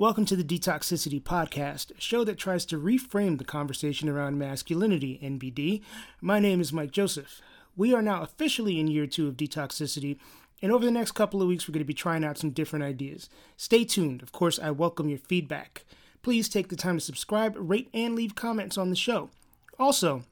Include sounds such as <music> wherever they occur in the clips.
Welcome to the Detoxicity Podcast, a show that tries to reframe the conversation around masculinity, NBD. My name is Mike Joseph. We are now officially in year two of Detoxicity, and over the next couple of weeks, we're going to be trying out some different ideas. Stay tuned. Of course, I welcome your feedback. Please take the time to subscribe, rate, and leave comments on the show. Also,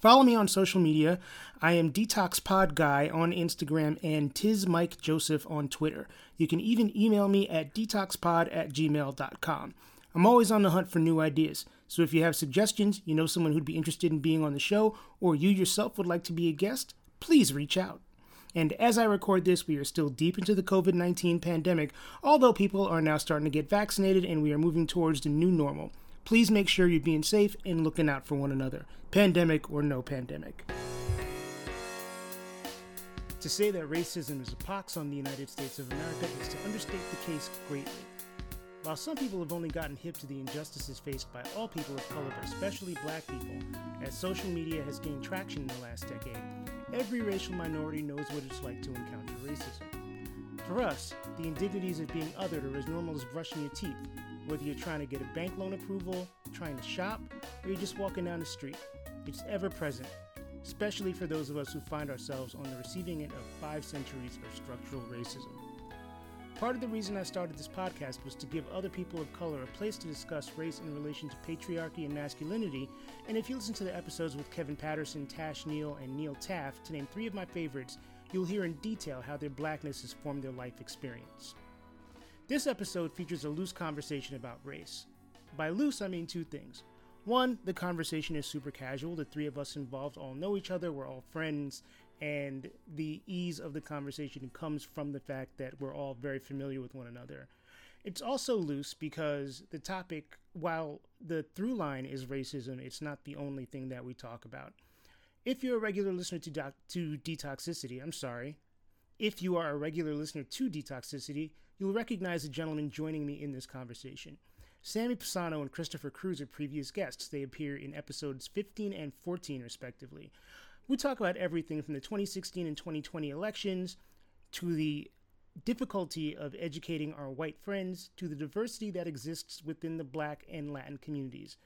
Follow me on social media. I am Detox Pod Guy on Instagram and Tiz Mike Joseph on Twitter. You can even email me at detoxpod at gmail.com. I'm always on the hunt for new ideas, so if you have suggestions, you know someone who'd be interested in being on the show, or you yourself would like to be a guest, please reach out. And as I record this, we are still deep into the COVID 19 pandemic, although people are now starting to get vaccinated and we are moving towards the new normal. Please make sure you're being safe and looking out for one another, pandemic or no pandemic. To say that racism is a pox on the United States of America is to understate the case greatly. While some people have only gotten hip to the injustices faced by all people of color, but especially black people, as social media has gained traction in the last decade, every racial minority knows what it's like to encounter racism. For us, the indignities of being othered are as normal as brushing your teeth, whether you're trying to get a bank loan approval, trying to shop, or you're just walking down the street. It's ever present, especially for those of us who find ourselves on the receiving end of five centuries of structural racism. Part of the reason I started this podcast was to give other people of color a place to discuss race in relation to patriarchy and masculinity. And if you listen to the episodes with Kevin Patterson, Tash Neal, and Neil Taft, to name three of my favorites, you'll hear in detail how their blackness has formed their life experience. This episode features a loose conversation about race. By loose, I mean two things. One, the conversation is super casual. The three of us involved all know each other, we're all friends, and the ease of the conversation comes from the fact that we're all very familiar with one another. It's also loose because the topic, while the through line is racism, it's not the only thing that we talk about. If you're a regular listener to, doc- to Detoxicity, I'm sorry. If you are a regular listener to Detoxicity, you'll recognize the gentleman joining me in this conversation. Sammy Pisano and Christopher Cruz are previous guests. They appear in episodes 15 and 14, respectively. We talk about everything from the 2016 and 2020 elections to the difficulty of educating our white friends to the diversity that exists within the black and Latin communities.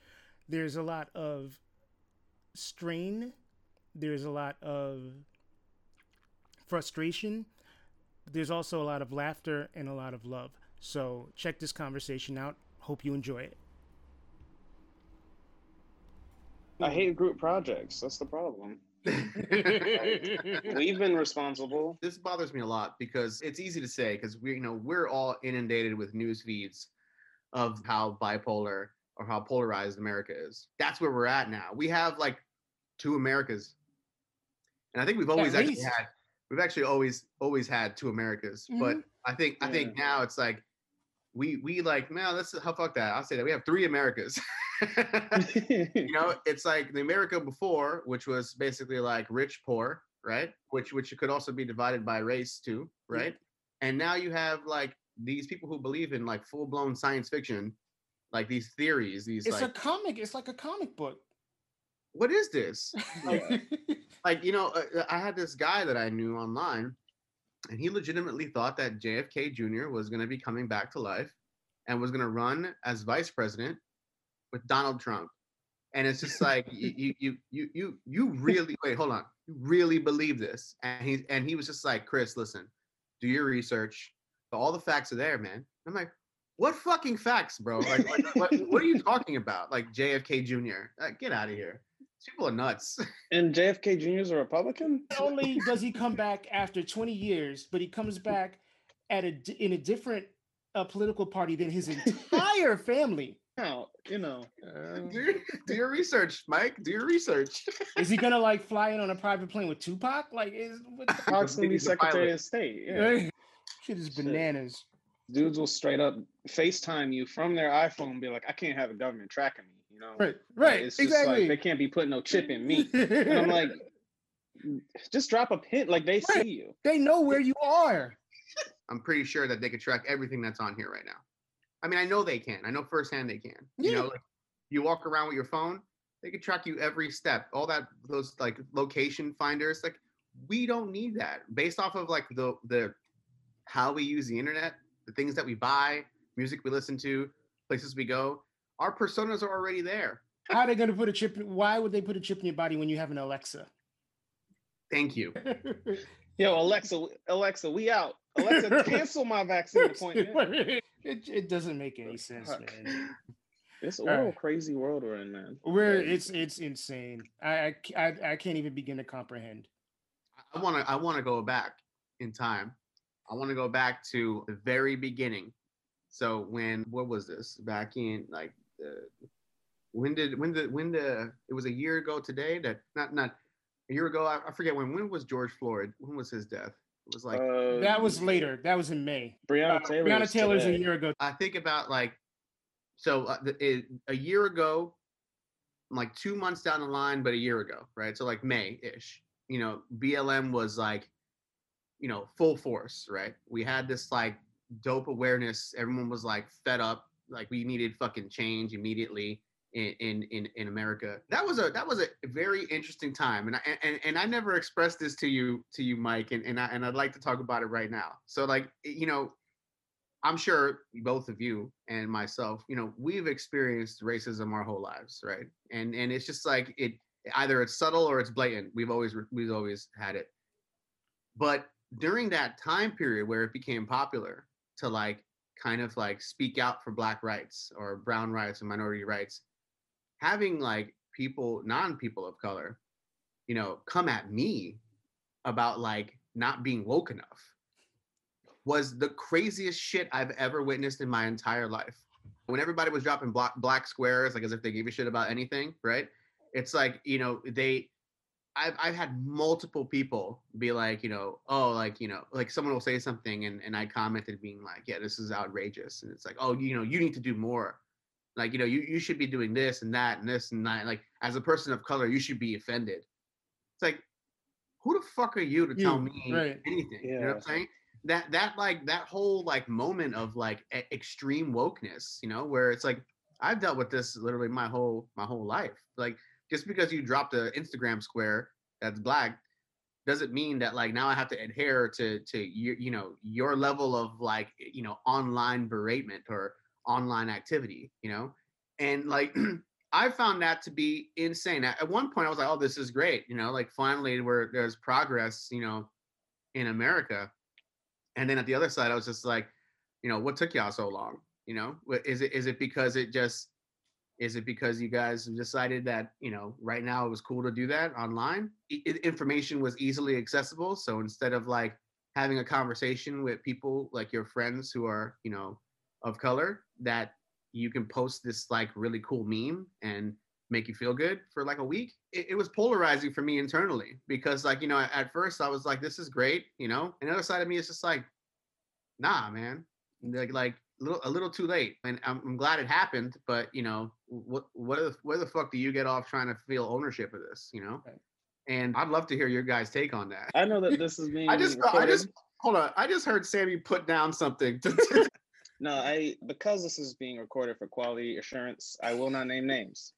There's a lot of strain, there's a lot of frustration, there's also a lot of laughter and a lot of love. So check this conversation out. Hope you enjoy it. I hate group projects. That's the problem. <laughs> We've been responsible. This bothers me a lot because it's easy to say because we, you know, we're all inundated with news feeds of how bipolar or how polarized America is. That's where we're at now. We have like two Americas, and I think we've always actually had we've actually always always had two Americas, mm-hmm. but I think I think now it's like we we like man, let's how fuck that. I'll say that we have three Americas. <laughs> you know, it's like the America before, which was basically like rich, poor, right? Which which could also be divided by race too, right? And now you have like these people who believe in like full blown science fiction, like these theories. These it's like, a comic. It's like a comic book. What is this? <laughs> Like, like you know, uh, I had this guy that I knew online, and he legitimately thought that JFK Jr. was going to be coming back to life, and was going to run as vice president with Donald Trump. And it's just like you, you, you, you, you really <laughs> wait. Hold on, you really believe this? And he, and he was just like, Chris, listen, do your research. But all the facts are there, man. I'm like, what fucking facts, bro? Like, like what, what are you talking about? Like JFK Jr. Like, get out of here people are nuts. <laughs> And JFK Jr. is a Republican. Not only does he come back after 20 years, but he comes back at a in a different uh, political party than his entire <laughs> family. Now, you know, uh, do, your, do, your, research, Mike. Do your research. <laughs> is he gonna like fly in on a private plane with Tupac? Like, is Tupac gonna be Secretary of State? Yeah. Shit is bananas. Dudes will straight up FaceTime you from their iPhone and be like, "I can't have the government tracking me." You know, right, right, it's exactly. Like they can't be putting no chip in me. and I'm like, <laughs> mm, just drop a pin. Like they right. see you. They know where you are. I'm pretty sure that they could track everything that's on here right now. I mean, I know they can. I know firsthand they can. Yeah. You know, like you walk around with your phone, they could track you every step. All that those like location finders, like we don't need that. Based off of like the the how we use the internet, the things that we buy, music we listen to, places we go, our personas are already there. How are they going to put a chip? Why would they put a chip in your body when you have an Alexa? Thank you. <laughs> Yo, Alexa, Alexa, we out. Alexa, <laughs> cancel my vaccine appointment. <laughs> it, it doesn't make any sense, Fuck. man. It's a All right. crazy world we're in, man. We're it's it's insane. I I I can't even begin to comprehend. I want to I want to go back in time. I want to go back to the very beginning. So when what was this? Back in like uh, when did when the when the it was a year ago today that not not a year ago I, I forget when when was George Floyd when was his death? It was like uh, That was later. That was in May. Breonna Uh, Taylor. Breonna was Taylor's a year ago. I think about like so uh, the, it, a year ago, like two months down the line, but a year ago, right? So like May ish. You know, BLM was like, you know, full force, right? We had this like dope awareness. Everyone was like fed up, like we needed fucking change immediately in in in, America. That was a that was a very interesting time, and I and, and I never expressed this to you to you, Mike, and and I and I'd like to talk about it right now. So like you know, I'm sure both of you and myself, you know, we've experienced racism our whole lives, right? And and it's just like it either it's subtle or it's blatant. We've always we've always had it. But during that time period where it became popular to like kind of like speak out for black rights or brown rights and minority rights, having like people, non-people of color, you know, come at me about like not being woke enough was the craziest shit I've ever witnessed in my entire life. When everybody was dropping black, black squares, like as if they gave a shit about anything, right? It's like, you know, they, I've, I've had multiple people be like, you know, oh, like, you know, like someone will say something and, and I commented being like, yeah, this is outrageous. And it's like, oh, you know, you need to do more. Like, you know, you, you should be doing this and that and this and that. Like, as a person of color, you should be offended. It's like, who the fuck are you to tell You, me right. anything? You know what I'm saying? That that like that whole like moment of like extreme wokeness, you know, where it's like I've dealt with this literally my whole my whole life. Like just because you dropped a Instagram square that's black doesn't mean that like now I have to adhere to to your you know your level of like you know online beratement or online activity, you know, and like <clears throat> I found that to be insane. At at one point, I was like, "Oh, this is great," you know, like finally where there's progress, you know, in America. And then at the other side, I was just like, you know, what took y'all so long? You know, is it is it because it just is it because you guys decided that you know right now it was cool to do that online? I- information was easily accessible, so instead of like having a conversation with people like your friends who are you know of color, that you can post this like really cool meme and make you feel good for like a week. It, it was polarizing for me internally because like you know at first I was like this is great, you know, and the other side of me is just like, nah, man, like like little a little too late. And I'm, I'm glad it happened, but you know what what the, where the fuck do you get off trying to feel ownership of this, you know? Right. And I'd love to hear your guys' take on that. I know that this is <laughs> me I just I just hold on. I just heard Sammy put down something. <laughs> No, I because this is being recorded for quality assurance, I will not name names.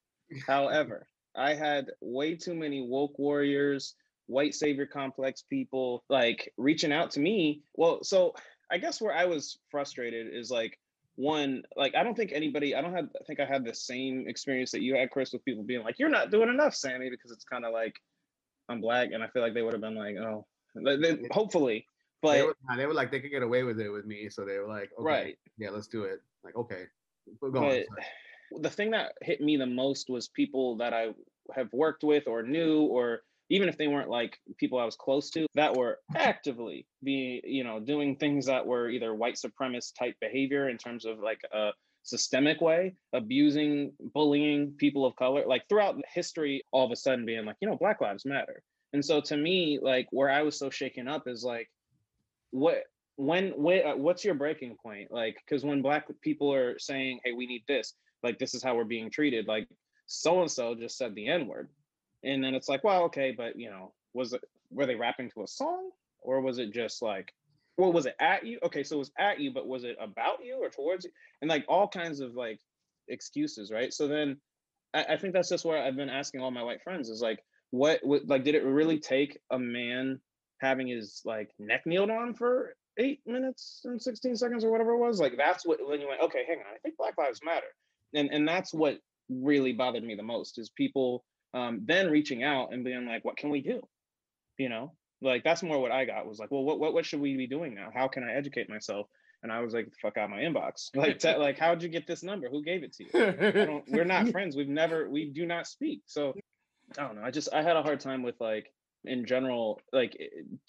However, I had way too many woke warriors, white savior complex people like reaching out to me. Well, so I guess where I was frustrated is like one, like I don't think anybody, I don't have I think I had the same experience that you had, Chris, with people being like, You're not doing enough, Sammy, because it's kind of like I'm black, and I feel like they would have been like, Oh, like, they- hopefully. But they, were, they were like they could get away with it with me, so they were like, okay, right. yeah, let's do it. Like, okay, go on. but the thing that hit me the most was people that I have worked with or knew, or even if they weren't like people I was close to, that were actively be you know doing things that were either white supremacist type behavior in terms of like a systemic way, abusing, bullying people of color, like throughout history, all of a sudden being like, you know, Black Lives Matter. And so to me, like where I was so shaken up is like, what when when uh, what's your breaking point? Like because when black people are saying hey we need this. Like this is how we're being treated like so and so just said the n word and then it's like well okay but you know was it were they rapping to a song or was it just like well was it at you okay so it was at you but was it about you or towards you and like all kinds of like excuses right so then i, I think that's just where i've been asking all my white friends is like what, what like did it really take a man having his like neck kneeled on for eight minutes and 16 seconds or whatever it was. Like that's what when you went, okay, hang on, I think Black Lives Matter. And and that's what really bothered me the most is people um, then reaching out and being like, what can we do? You know, like that's more what I got was like, well, what what what should we be doing now? How can I educate myself? And I was like, fuck out my inbox. <laughs> Like, t- like, how'd you get this number? Who gave it to you? we're not <laughs> friends. We've never, we do not speak. So I don't know. I just, I had a hard time with like, in general, like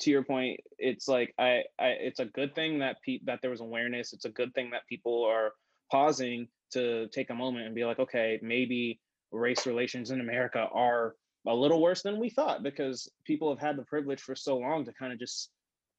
to your point, it's like I, I, it's a good thing that pe- that there was awareness. It's a good thing that people are pausing to take a moment and be like, okay, maybe race relations in America are a little worse than we thought because people have had the privilege for so long to kind of just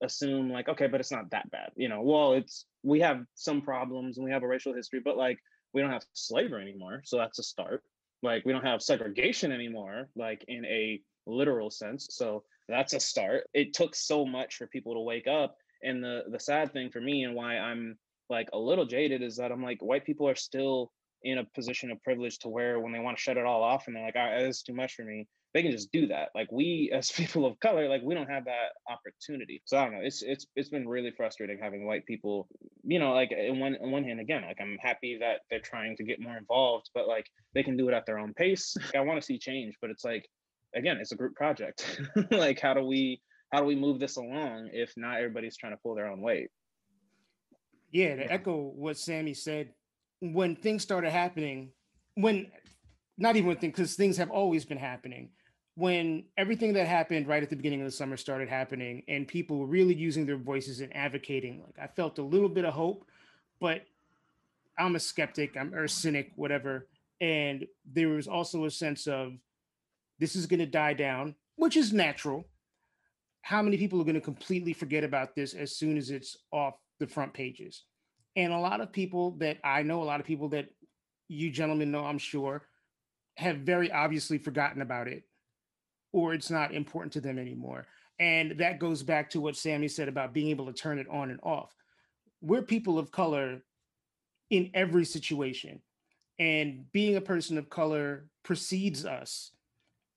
assume like okay but it's not that bad you know? Well it's we have some problems and we have a racial history but like we don't have slavery anymore so that's a start. Like we don't have segregation anymore like in a literal sense so that's a start. It took so much for people to wake up and the the sad thing for me and why i'm like a little jaded is that i'm like white people are still in a position of privilege to where when they want to shut it all off and they're like, "Ah, it's too much for me," they can just do that. Like we as <laughs> people of color, like we don't have that opportunity. So I don't know. It's it's it's been really frustrating having white people, you know, like in one on one hand, again, like I'm happy that they're trying to get more involved, but like they can do it at their own pace. Like, I want to see change, but it's like again, it's a group project. <laughs> like how do we how do we move this along if not everybody's trying to pull their own weight? Yeah, to echo what Sammy said, when things started happening, when not even when things, because things have always been happening. When everything that happened right at the beginning of the summer started happening, and people were really using their voices and advocating, like I felt a little bit of hope, but I'm a skeptic, I'm or a cynic, whatever. And there was also a sense of this is going to die down, which is natural. How many people are going to completely forget about this as soon as it's off the front pages? And a lot of people that I know, a lot of people that you gentlemen know, I'm sure, have very obviously forgotten about it or it's not important to them anymore. And that goes back to what Sammy said about being able to turn it on and off. We're people of color in every situation. And being a person of color precedes us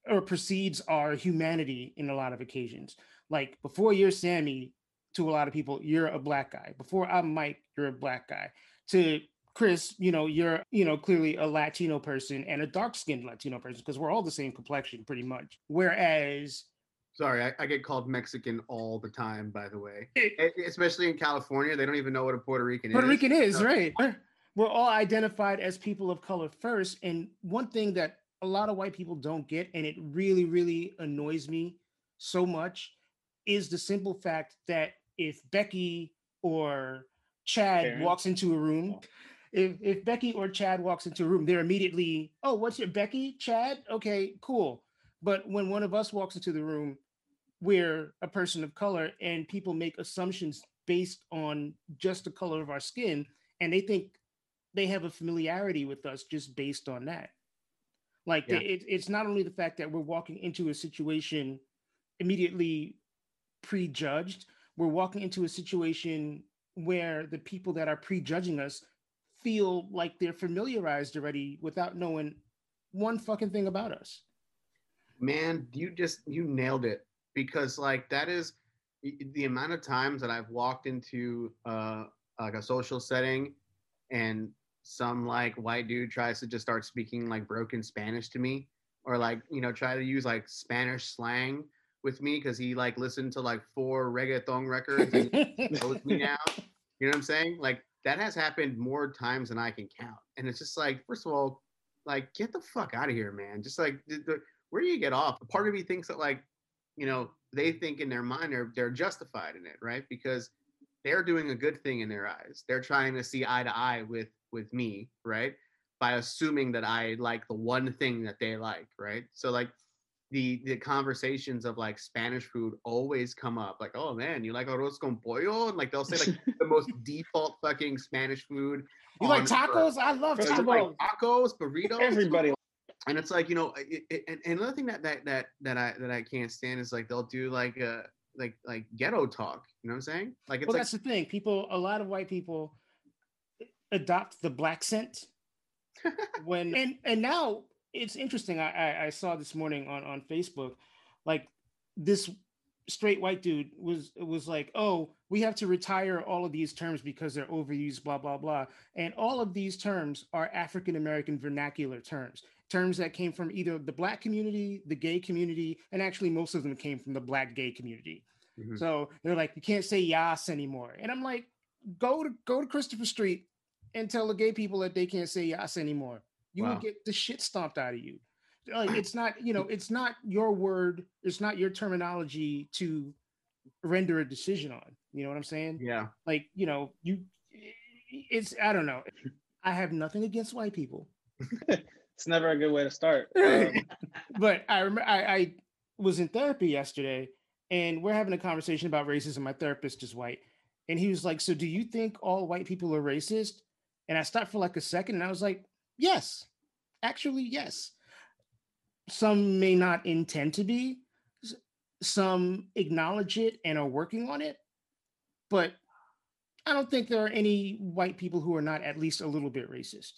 or precedes our humanity in a lot of occasions. Like before you're Sammy, to a lot of people, you're a black guy. Before I'm Mike, you're a black guy. To Chris, you know, you're, you know, clearly a Latino person and a dark skinned Latino person because we're all the same complexion pretty much. Whereas, sorry, I, I, get called Mexican all the time, by the way, it, eh, especially in California. They don't even know what a Puerto Rican Puerto is. Puerto Rican is, so. right. We're, we're all identified as people of color first. And one thing that a lot of white people don't get, and it really, really annoys me so much, is the simple fact that if Becky or Chad Parents. walks into a room, oh. if if Becky or Chad walks into a room, they're immediately, oh, what's your Becky, Chad? Okay, cool. But when one of us walks into the room, we're a person of color, and people make assumptions based on just the color of our skin, and they think they have a familiarity with us just based on that. Like yeah. it, it's not only the fact that we're walking into a situation immediately prejudged, we're walking into a situation where the people that are prejudging us feel like they're familiarized already without knowing one fucking thing about us. Man, you just you nailed it because like that is the amount of times that I've walked into uh like a social setting and some like white dude tries to just start speaking like broken Spanish to me or like you know try to use like Spanish slang with me because he like listened to like four reggaeton records and <laughs> knows me now. You know what I'm saying? Like that has happened more times than I can count. And it's just like, first of all, like get the fuck out of here, man. Just like where do you get off? Part of me thinks that like, you know, they think in their mind they're they're justified in it, right? Because they're doing a good thing in their eyes. They're trying to see eye to eye with with me, right? By assuming that I like the one thing that they like, right? So like the the conversations of like Spanish food always come up. Like, oh man, you like arroz con pollo? And like they'll say like <laughs> the most default fucking Spanish food. You like tacos? I love tacos. Like tacos, burritos. Everybody. And it's like you know, it, it, and another thing that that that that I that I can't stand is like they'll do like a like like ghetto talk. You know what I'm saying? Like, it's well, like, that's the thing. People, a lot of white people adopt the black scent <laughs> when and and now it's interesting. I, I, I saw this morning on on Facebook, like this straight white dude was was like, oh, we have to retire all of these terms because they're overused, blah, blah, blah. And all of these terms are African American vernacular terms, terms that came from either the Black community, the gay community, and actually most of them came from the Black gay community. Mm-hmm. So they're like, you can't say yas anymore. And I'm like, go to go to Christopher Street and tell the gay people that they can't say yas anymore. You wow. will get the shit stomped out of you. Like it's not, you know, it's not your word, it's not your terminology to render a decision on. You know what I'm saying? Yeah. Like, you know, you it's I don't know. I have nothing against white people. <laughs> it's never a good way to start. <laughs> Um, but I remember I, I was in therapy yesterday and we're having a conversation about racism. My therapist is white. And he was like, So do you think all white people are racist? And I stopped for like a second and I was like, Yes, actually, yes. Some may not intend to be, some acknowledge it and are working on it. But I don't think there are any white people who are not at least a little bit racist.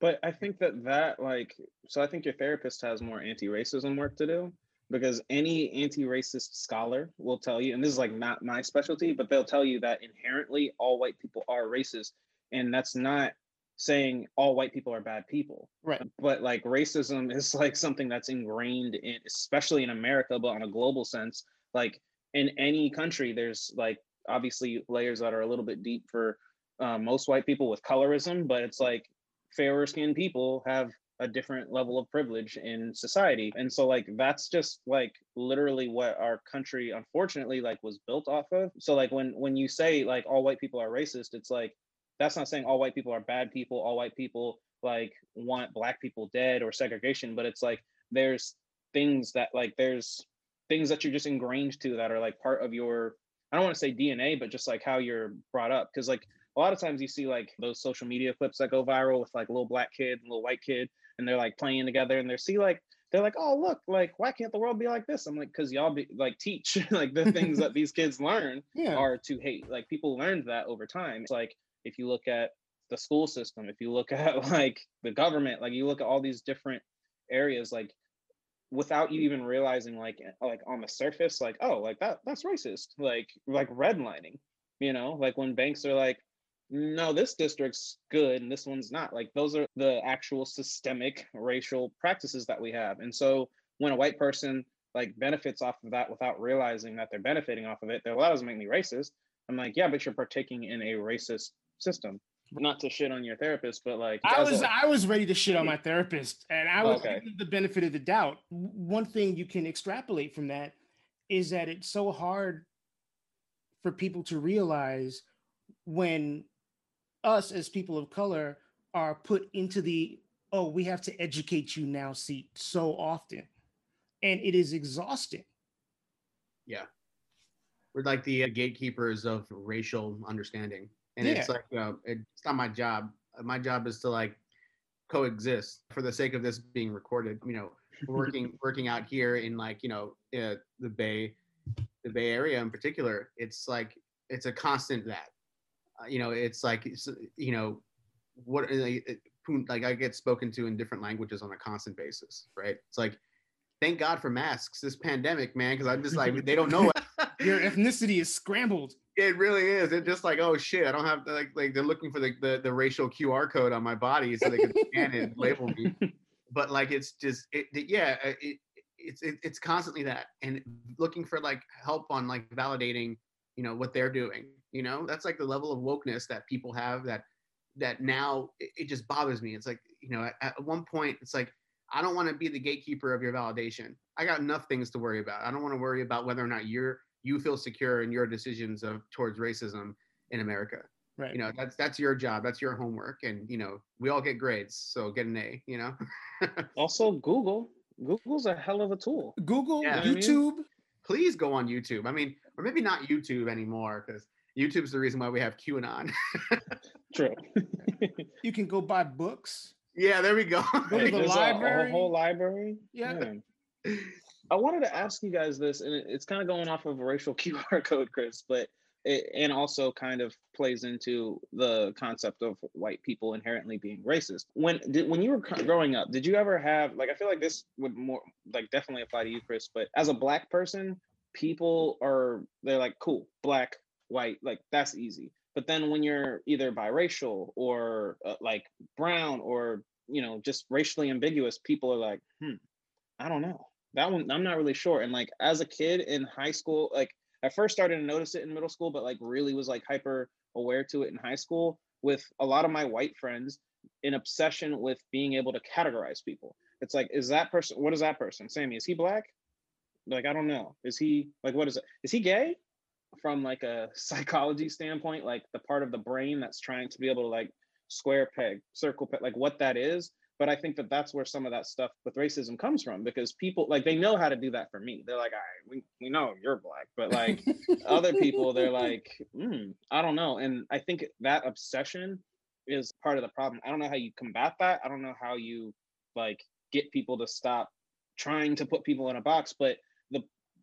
But I think that that like so I think your therapist has more anti-racism work to do because any anti-racist scholar will tell you and this is like not my specialty but they'll tell you that inherently all white people are racist and that's not saying all white people are bad people right. but like racism is like something that's ingrained in especially in america but on a global sense like in any country there's like obviously layers that are a little bit deep for uh, most white people with colorism but it's like fairer skinned people have a different level of privilege in society. And so like that's just like literally what our country unfortunately like was built off of. So like when when you say like all white people are racist it's like that's not saying all white people are bad people all white people like want black people dead or segregation but it's like there's things that like there's things that you're just ingrained to that are like part of your i don't want to say dna but just like how you're brought up because like a lot of times you see like those social media clips that go viral with like a little black kid and little white kid and they're like playing together and they're see like they're like oh look like why can't the world be like this i'm like because y'all be like teach <laughs> like the things that <laughs> these kids learn yeah. are to hate like people learned that over time it's like if you look at the school system if you look <laughs> at like the government like you look at all these different areas like without you even realizing like like on the surface like oh like that that's racist like like redlining you know like when banks are like no, this district's good and this one's not. Like those are the actual systemic racial practices that we have. And so when a white person like benefits off of that without realizing that they're benefiting off of it, they're, well, that doesn't make me racist. I'm like, yeah, but you're partaking in a racist system. Not to shit on your therapist, but like I was, a- I was ready to shit on my therapist, and I was okay. the benefit of the doubt. One thing you can extrapolate from that is that it's so hard for people to realize when us as people of color are put into the oh we have to educate you now seat so often and it is exhausting yeah we're like the uh, gatekeepers of racial understanding and yeah. it's like uh, it's not my job my job is to like coexist for the sake of this being recorded you know <laughs> working working out here in like you know uh, the bay the bay area in particular it's like it's a constant that uh, you know, it's like, it's, you know, what like, like I get spoken to in different languages on a constant basis, right? It's like, thank God for masks, this pandemic, man, because I'm just like, they don't know. <laughs> Your ethnicity is scrambled. It really is. It's just like, oh shit, I don't have like, like they're looking for the, the, the racial QR code on my body so they can scan it and label me. <laughs> But like, it's just, it, yeah, uh, it, it's, it, it's constantly that and looking for like help on like validating, you know, what they're doing you know, that's like the level of wokeness that people have that that now it, it just bothers me. It's like, you know, at, at one point it's like I don't want to be the gatekeeper of your validation. I got enough things to worry about. I don't want to worry about whether or not you're you feel secure in your decisions of towards racism in America. Right. You know, that's that's your job. That's your homework. And you know, we all get grades, so get an A, you know. <laughs> also Google. Google's a hell of a tool. Google, yeah. YouTube. I mean? Please go on YouTube. I mean, or maybe not YouTube anymore, because YouTube's the reason why we have QAnon. <laughs> True. <laughs> you can go buy books. Yeah, there we go. Go to the There's library. A, a, whole library. Yeah. yeah. I wanted to ask you guys this, and it's kind of going off of a racial <laughs> QR code, Chris, but it, and also kind of plays into the concept of white people inherently being racist. When did when you were growing up, did you ever have like I feel like this would more like definitely apply to you, Chris, but as a black person, people are they're like cool black white like that's easy but then when you're either biracial or uh, like brown or you know just racially ambiguous people are like hmm i don't know that one i'm not really sure. And like as a kid in high school like i first started to notice it in middle school but like really was like hyper aware to it in high school with a lot of my white friends in obsession with being able to categorize people. It's like is that person what is that person? Sammy is he black? Like i don't know. Is he like what is it? Is he gay? From like a <laughs> psychology standpoint like the part of the brain that's trying to be able to like square peg circle peg like what that is but i think that that's where some of that stuff with racism comes from because people like they know how to do that for me. They're like all right we, we know you're black. But like other people they're like mm, i don't know. And i think that obsession is part of the problem. I don't know how you combat that. I don't know how you like get people to stop trying to put people in a box. But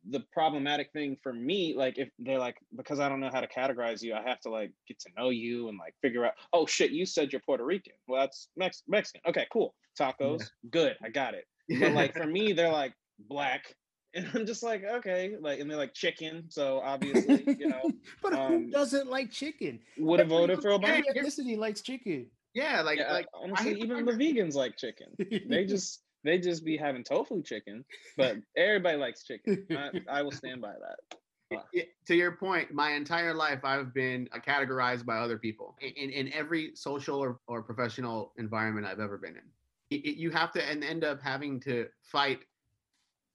the problematic thing for me, like if they're like, because I don't know how to categorize you, I have to like get to know you and like figure out, oh shit, you said you're Puerto Rican. Well, that's Mex- Mexican. Okay, cool. Tacos, yeah. good. I got it. <laughs> But like for me, they're like black. <laughs> And I'm just like, okay, like, and they're like chicken. So obviously, you know. <laughs> but um, who doesn't like chicken? Would have voted for Obama. Every ethnicity likes chicken. Yeah, like, yeah, like honestly, even the vegans like chicken. They just they just be having tofu chicken, but <laughs> everybody likes chicken. I, I will stand by that. <laughs> to your point, my entire life I've been uh, categorized by other people in, in every social or, or professional environment I've ever been in. It, it, you have to and end up having to fight,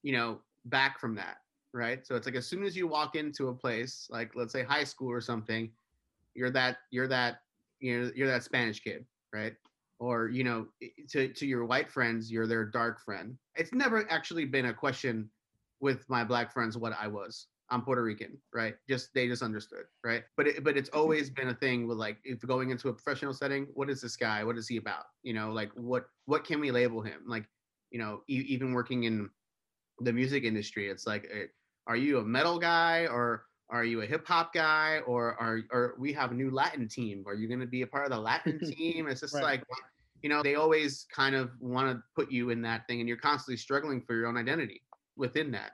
you know, back from that, right? So it's like as soon as you walk into a place, like let's say high school or something, you're that you're that you're you're that Spanish kid, right? Or you know to to your white friends you're their dark friend. It's never actually been a question with my black friends what i was. I'm puerto rican right? Just they just understood right? But it, but it's mm-hmm. always been a thing with like if going into a professional setting what is this guy? What is he about? You know like what what can we label him? Like you know e- even working in the music industry it's like eh, are you a metal guy or are you a hip hop guy or are or we have a new Latin team? Are you going to be a part of the Latin <laughs> team? It's just right. like you know, they always kind of want to put you in that thing and you're constantly struggling for your own identity within that.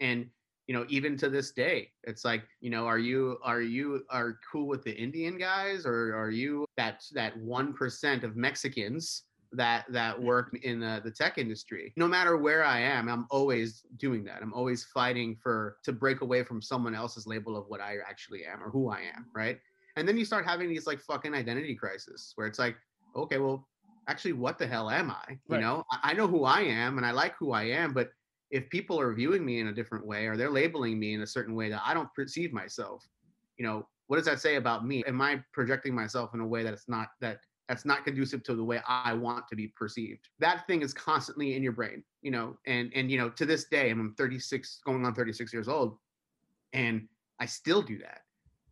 And you know, even to this day, it's like, you know, are you are you are cool with the Indian guys or are you that that 1% of Mexicans that that mm-hmm. work in the, the tech industry. No matter where i am i'm always doing that. I'm always fighting for to break away from someone else's label of what i actually am or who i am right? And then you start having these like fucking identity crisis where it's like okay well actually what the hell am i? You right. know? I know who i am and i like who i am but if people are viewing me in a different way or they're labeling me in a certain way that i don't perceive myself you know what does that say about me? Am i projecting myself in a way that it's not that that's not conducive to the way I want to be perceived. That thing is constantly in your brain, you know, and and you know, to this day, I'm 36, going on 36 years old, and I still do that,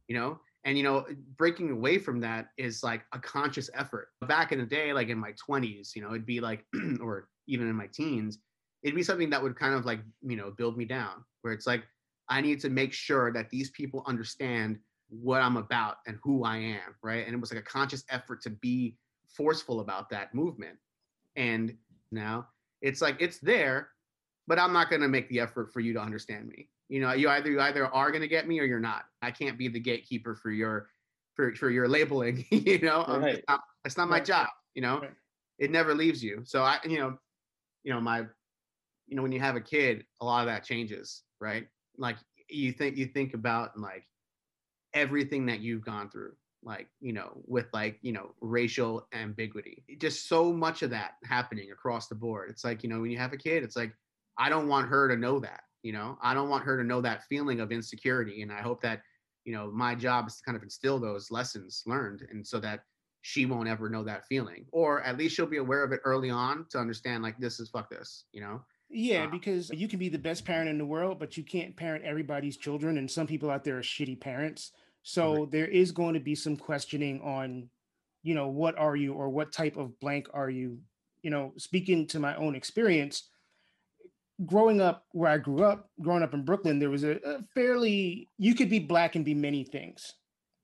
you know. And you know, breaking away from that is like a conscious effort. Back in the day, like in my 20s, you know, it'd be like, <clears throat> or even in my teens, it'd be something that would kind of like, you know, build me down, where it's like, I need to make sure that these people understand what I'm about and who I am, right? And it was like a conscious effort to be forceful about that movement. And now it's like it's there, but I'm not going to make the effort for you to understand me. You know, you either you either are going to get me or you're not. I can't be the gatekeeper for your for for your labeling. <laughs> you know, right. it's not, it's not my job. You know, right. it never leaves you. So I, you know, you know my, you know, when you have a kid, a lot of that changes, right? Like you think you think about like everything that you've gone through like you know with like you know racial ambiguity just so much of that happening across the board it's like you know when you have a kid it's like i don't want her to know that you know i don't want her to know that feeling of insecurity and i hope that you know my job is to kind of instill those lessons learned and so that she won't ever know that feeling or at least she'll be aware of it early on to understand like this is fuck this you know yeah, uh, because you can be the best parent in the world, but you can't parent everybody's children. And some people out there are shitty parents. So right. there is going to be some questioning on, you know, what are you or what type of blank are you? You know, speaking to my own experience, growing up where I grew up, growing up in Brooklyn, there was a, a fairly, you could be black and be many things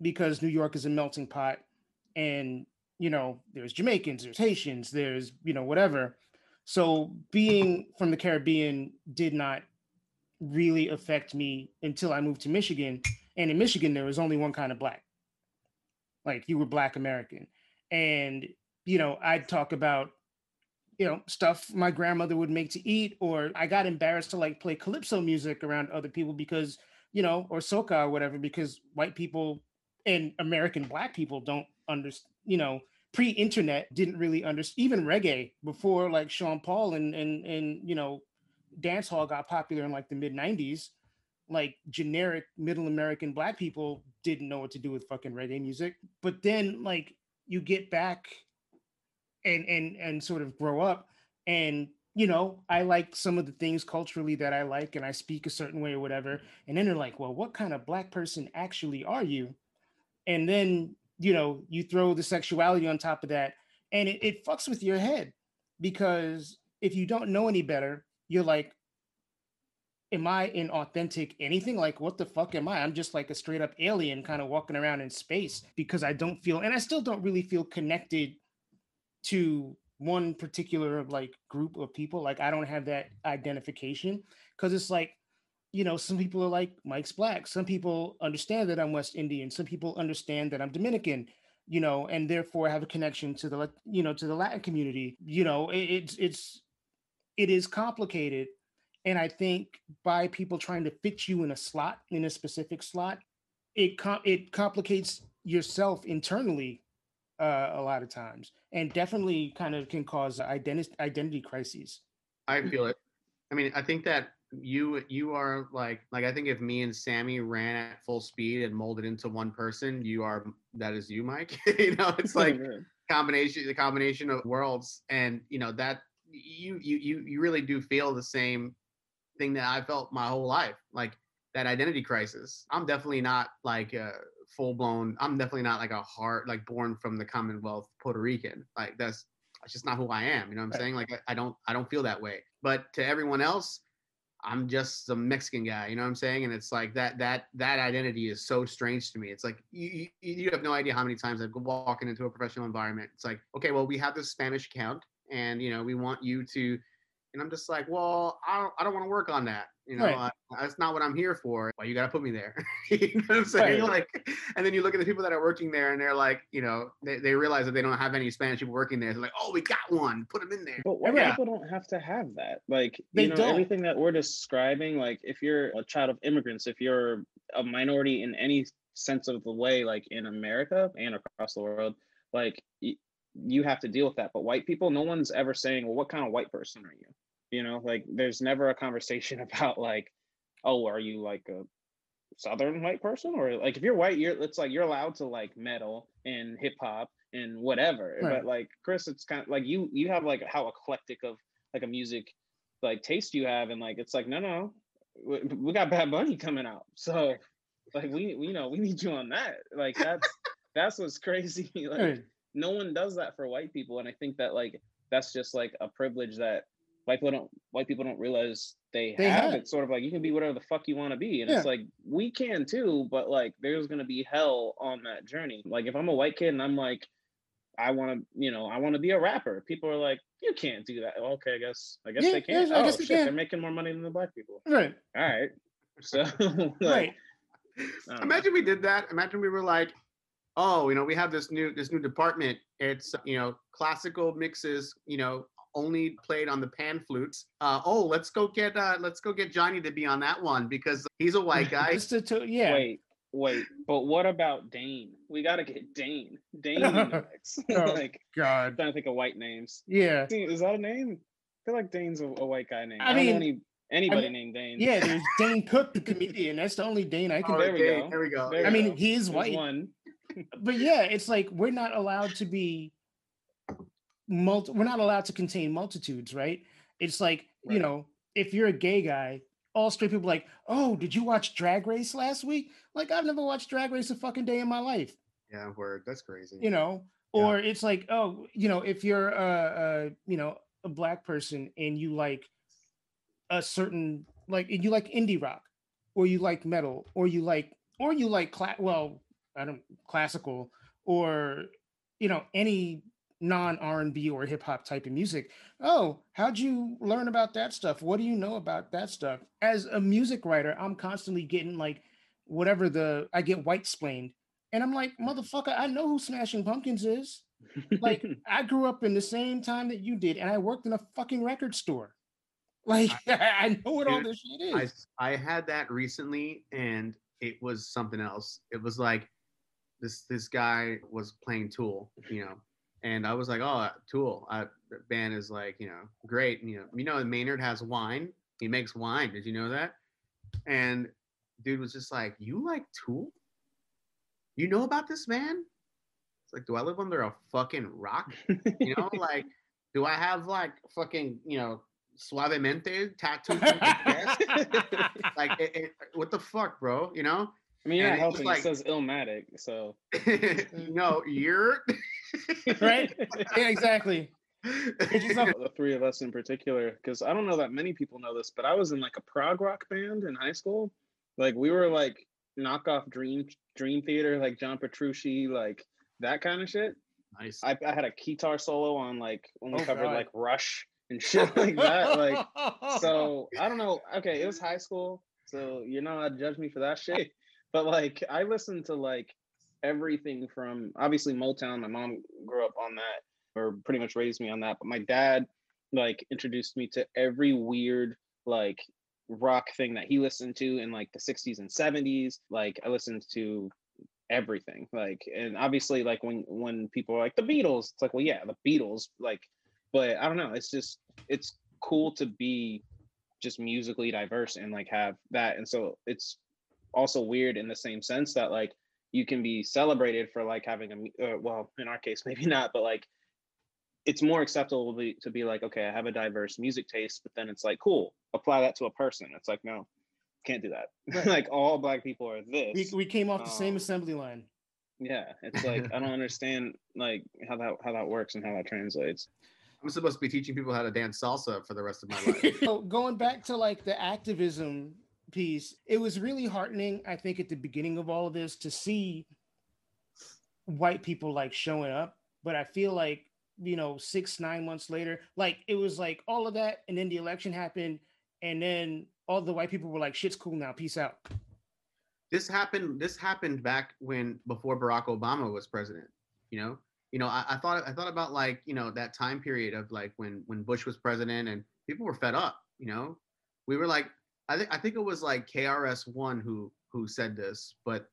because New York is a melting pot. And, you know, there's Jamaicans, there's Haitians, there's, you know, whatever. So being from the Caribbean did not really affect me until I moved to Michigan. And in Michigan, there was only one kind of black. Like you were black American. And, you know, I'd talk about, you know, stuff my grandmother would make to eat, or I got embarrassed to like play calypso music around other people because, you know, or soca or whatever, because white people and American black people don't understand, you know, pre-internet didn't really understand even reggae before like Sean Paul and and and you know dance hall got popular in like the mid 90s like generic middle american black people didn't know what to do with fucking reggae music. But then like you get back and and and sort of grow up and you know i like some of the things culturally that i like and i speak a certain way or whatever. And then they're like well what kind of black person actually are you? And then you know you throw the sexuality on top of that and it, it fucks with your head because if you don't know any better you're like am i in authentic anything? Like what the fuck am i? I'm just like a straight up alien kind of walking around in space because i don't feel and i still don't really feel connected to one particular like group of people. Like i don't have that identification because it's like you know some people are like mike's black. Some people understand that i'm west indian. Some people understand that i'm dominican you know and therefore have a connection to the you know to the latin community. You know it, it's it's it is complicated and i think by people trying to fit you in a slot in a specific slot it com- it complicates yourself internally uh, a lot of times and definitely kind of can cause identity identity crises. I feel it. I mean i think that you you are like like i think if me and sammy ran at full speed and molded into one person you are that is you mike. <laughs> You know it's like <laughs> combination the combination of worlds and you know that you you you you really do feel the same thing that i felt my whole life like that identity crisis i'm definitely not like a full blown i'm definitely not like a heart like born from the commonwealth puerto rican like that's that's just not who i am you know what i'm right. saying like I, I don't i don't feel that way but to everyone else I'm just a Mexican guy, you know what I'm saying? And it's like that that that identity is so strange to me. It's like you you have no idea how many times I've walking into a professional environment. It's like, okay, well, we have this Spanish account, and you know, we want you to, and I'm just like, well, I don't I don't want to work on that. You know, right. that's not what I'm here for. Why you got to put me there? <laughs> you know what I'm saying? Right. Like, and then you look at the people that are working there, and they're like, you know, they, they realize that they don't have any Spanish people working there. They're like, oh, we got one, put them in there. But white yeah. people don't have to have that. Like, they you know, don't. everything that we're describing, like, if you're a child of immigrants, if you're a minority in any sense of the way, like in America and across the world, like you have to deal with that. But white people, no one's ever saying, well, what kind of white person are you? you know like there's never a conversation <laughs> about like oh are you like a southern white person or like if you're white you're it's like you're allowed to like metal and hip hop and whatever right. but like chris it's kind of like you you have like how eclectic of like a music like taste you have and like it's like no no we, we got bad bunny coming out <laughs> so like we, we you know we need you on that like that's <laughs> that's what's crazy like right. No one does that for white people and i think that like that's just like a privilege that white people don't white people don't realize they, they have. have. It's sort of like you can be whatever the fuck you want to be, and yeah. it's like we can too, but like there's gonna be hell on that journey. Like if I'm a white kid and I'm like, I want to, you know, I want to be a rapper. People are like, you can't do that. Okay, I guess, I guess yeah, they can. oh shit, they are making more money than the black people. Right. All right. <laughs> So <laughs> like, right. Imagine we did that. Imagine we were like, oh, you know, we have this new this new department. It's you know classical mixes, you know, only played on the pan flutes. Uh, oh, let's go get uh, let's go get Johnny to be on that one because he's a white guy. Just to, to, yeah. Wait, wait, but what about Dane? We gotta get Dane. Dane <laughs> <laughs> oh, like God. I'm trying to think of white names. Yeah. Is that a name? I feel like Dane's a, a white guy name. I, I mean, any, anybody I mean, named Dane. Yeah, there's <laughs> Dane Cook, the comedian. That's the only Dane I can. Oh, there, we Dane, there we go. There I we mean, he is white. One. But yeah, it's like we're not allowed to be multi we're not allowed to contain multitudes, right? It's like, right. you know, if you're a gay guy, all straight people like, oh, did you watch Drag Race last week? Like, I've never watched Drag Race a fucking day in my life. Yeah, word. That's crazy. You know, or yeah. it's like, oh, you know, if you're a, a, you know, a black person and you like a certain like you like indie rock, or you like metal, or you like, or you like cla- well, I don't classical, or you know, any non R&B or hip hop type of music. Oh, how'd you learn about that stuff? What do you know about that stuff? As a music writer, I'm constantly getting like whatever the I get white splained. And I'm like, motherfucker, I know who Smashing Pumpkins is. Like <laughs> I grew up in the same time that you did, and I worked in a fucking record store. Like I <laughs> know what all this shit is. I, I had that recently and it was something else. It was like this this guy was playing Tool, you know, and I was like, oh, Tool, uh, band is like, you know, great. You know, you know, Maynard has wine. He makes wine. Did you know that? And dude was just like, you like Tool? You know about this man? It's like, do I live under a fucking rock? You know, <laughs> like, do I have like fucking, you know, suavemente tattooed <laughs> like, it, it, what the fuck, bro? You know? I mean, you're not helping. Like, it says Illmatic, so. <laughs> no, you're. <laughs> right? Yeah, exactly. <laughs> the three of us in particular, because I don't know that many people know this, but I was in like a prog rock band in high school. Like we were like knockoff Dream Dream Theater, like John Petrucci, like that kind of shit. Nice. I, I had a guitar solo on like when we oh, covered God. like Rush and shit like that. Like, so I don't know. Okay, it was high school, so you're not allowed to judge me for that shit. But like, I listened to like everything from obviously Motown. My mom grew up on that, or pretty much raised me on that. But my dad like introduced me to every weird like rock thing that he listened to in like the 60s and 70s. Like I listened to everything. Like and obviously like when when people are like the Beatles, it's like, well, yeah, the Beatles, like but I don't know. It's just it's cool to be just musically diverse and like have that. And so it's also weird in the same sense that like you can be celebrated for like having a uh, well in our case <laughs> maybe not but like it's more acceptable to be, to be like okay i have a diverse music taste but then it's like cool apply that to a person. It's like no can't do that. Right. <laughs> like all black people are this. we, we came off the um, same assembly line. yeah it's like i don't <laughs> understand like how that how that works and how that translates. I'm supposed to be teaching people how to dance salsa for the rest of my life. so going back to like the activism piece, it was really heartening, I think, at the beginning of all of this to see white people like showing up. But I feel like, you know, six, nine months later, like it was like all of that, and then the election happened, and then all the white people were like, shit's cool now, peace out. This happened, this happened back when before Barack Obama was president, you know? you know, I, I, thought I thought about like you know that time period of like when when Bush was president and people were fed up. You know, we were like I think I think it was like KRS One who who said this, but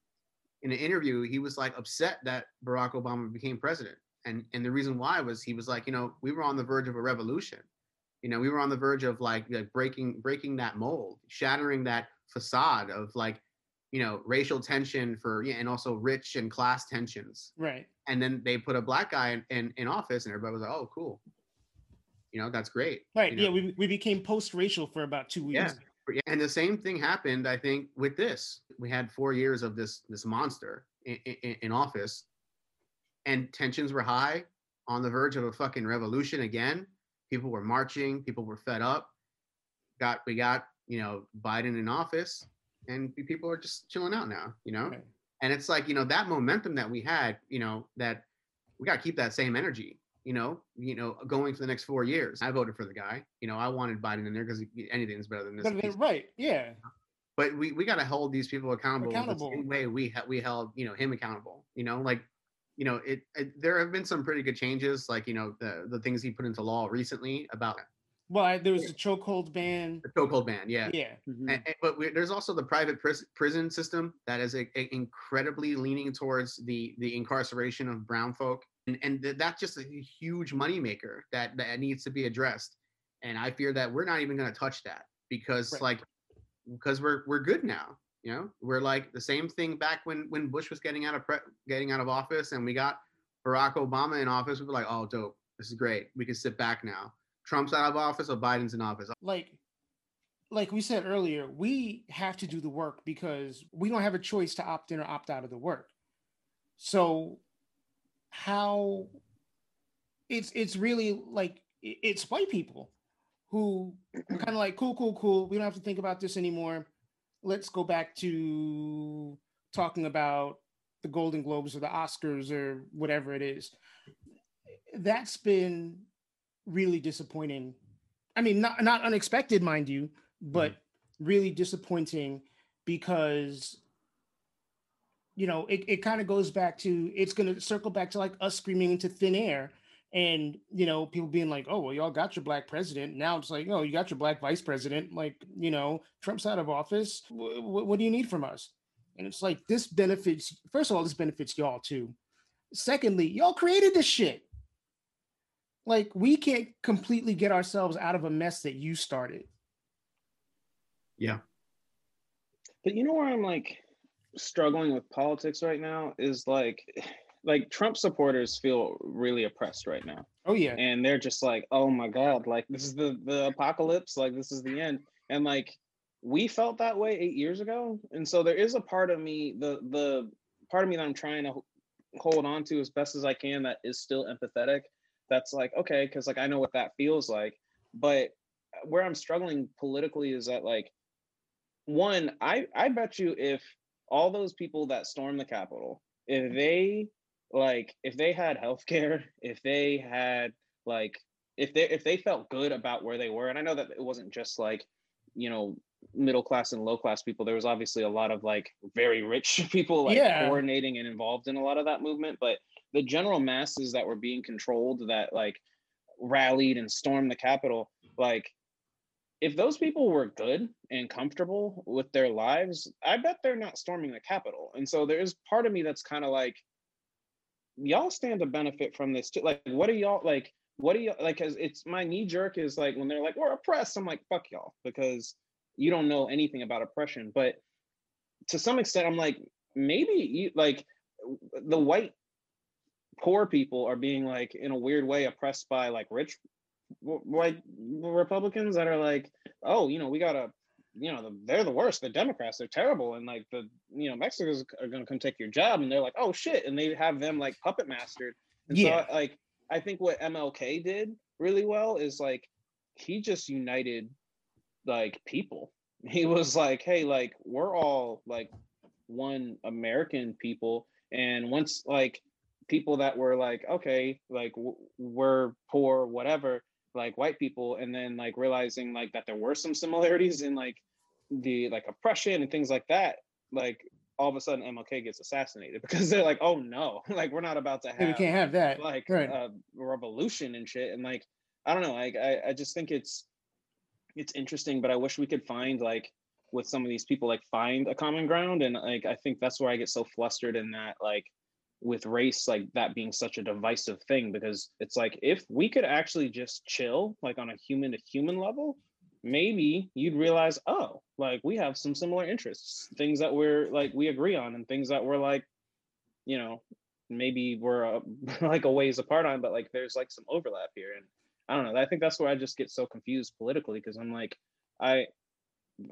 in an interview he was like upset that Barack Obama became president, and and the reason why was he was like you know we were on the verge of a revolution. You know, we were on the verge of like, like breaking breaking that mold, shattering that facade of like you know racial tension for yeah, and also rich and class tensions. Right. And then they put a black guy in, in, in office and everybody was like oh cool. You know that's great. Right. You know? yeah we, we became post-racial for about two weeks. Yeah. And the same thing happened i think with this we had four years of this this monster in, in, in office and tensions were high on the verge of a fucking revolution again people were marching people were fed up got we got you know biden in office and people are just chilling out now, you know? Right. And it's like, you know, that momentum that we had, you know, that we got to keep that same energy, you know, you know, going for the next four years. I voted for the guy, you know, I wanted Biden in there because anything's better than this. right. Yeah. But we, we got to hold these people accountable, accountable. the same way we, ha- we held, you know, him accountable, you know, like, you know, it, it, there have been some pretty good changes, like, you know, the, the things he put into law recently about well, there was a chokehold ban. The chokehold ban, yeah, yeah. Mm-hmm. And, and, but we, there's also the private pris- prison system that is a, a incredibly leaning towards the the incarceration of brown folk, and and th- that's just a huge moneymaker that that needs to be addressed. And I fear that we're not even going to touch that because right. like because we're we're good now. You know, we're like the same thing back when when Bush was getting out of pre- getting out of office, and we got Barack Obama in office. We were like, oh, dope, this is great. We can sit back now Trump's out of office or Biden's in office. Like, like we said earlier, we have to do the work because we don't have a choice to opt in or opt out of the work. So, how it's it's really like it's white people who are kind of like cool, cool, cool. We don't have to think about this anymore. Let's go back to talking about the Golden Globes or the Oscars or whatever it is. that's been really disappointing. I mean, not not unexpected, mind you, but mm-hmm. really disappointing because you know it, it kind of goes back to it's going to circle back to like us screaming into thin air and you know people being like oh well y'all got your black president. Now it's like oh you got your black vice president like you know trump's out of office. W- w- what do you need from us? And it's like this benefits first of all this benefits y'all too. Secondly y'all created this shit. Like we can't completely get ourselves out of a mess that you started. Yeah. But you know where i'm like struggling with politics right now is like <sighs> like Trump supporters feel really oppressed right now. Oh yeah. And they're just like, "Oh my god, like this is the the apocalypse, like this is the end." And like we felt that way 8 years ago. And so there is a part of me, the the part of me that I'm trying to hold on to as best as I can that is still empathetic. That's like, okay, cuz like I know what that feels like. But where I'm struggling politically is that like one, I I bet you if all those people that stormed the Capitol, if they like if they had healthcare, <laughs> if they had like if they if they felt good about where they were, and I know that it wasn't just like you know middle class and low class people. There was obviously a lot of like very rich <laughs> people like yeah. coordinating and involved in a lot of that movement, but the general masses that were being controlled that like rallied and stormed the Capitol, like if those people were good and comfortable with their lives, I bet they're not storming the Capitol. And so there's part of me that's kind of like, y'all stand to benefit from this too. Like, what are y'all like? What are you like? Cause it's my knee jerk is like when they're like, we're oppressed. I'm like, fuck y'all, because you don't know anything about oppression. But to some extent, I'm like, maybe you like the white poor people are being like in a weird way oppressed by like rich white Republicans that are like, oh, you know, we gotta you know, the, they're the worst. The Democrats, they're terrible, and like the you know Mexicans are to come take your job, and they're like, oh shit, and they have them like puppet mastered. And yeah. so like I think what MLK did really well is like he just united like people. <laughs> He was like, hey, like we're all like one American people, and once like people that were like, okay, like w- we're poor, whatever, like white people and then like realizing like that there were some similarities in like the like oppression and things like that, like all of a sudden MLK gets assassinated <laughs> because they're like, oh no, <laughs> like we're not about to have we can't have that like right. a revolution and shit. And like I don't know, like I, I just think it's it's interesting, but I wish we could find like with some of these people like find a common ground. And like I think that's where I get so flustered in that like with race like that being such a divisive thing because it's like if we could actually just chill like on a human to human level maybe you'd realize, oh, like we have some similar interests, things that we're like we agree on, and things that we're like, you know, maybe we're uh, <laughs> like a ways apart on, but like there's like some overlap here, and I don't know. I think that's where I just get so confused politically because I'm like, I,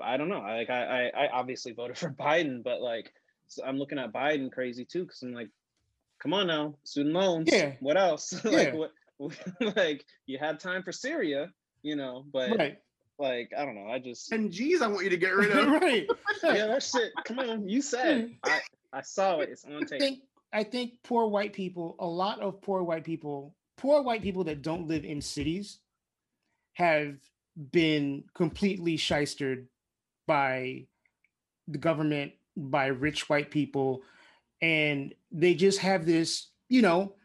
I don't know. Like I I, I obviously voted <laughs> for Biden, but like so I'm looking at Biden crazy too because I'm like, come on now, student loans. Yeah. What else? <laughs> Yeah. like what? <laughs> like you had time for Syria, you know, but right. Like, I don't know. I just and geez, I want you to get rid <laughs> of. right. yeah, that shit. Come on, you said. I I saw it. It's on tape. I think, I think poor white people, a lot of poor white people, poor white people that don't live in cities, have been completely shystered by the government, by rich white people, and they just have this, you know,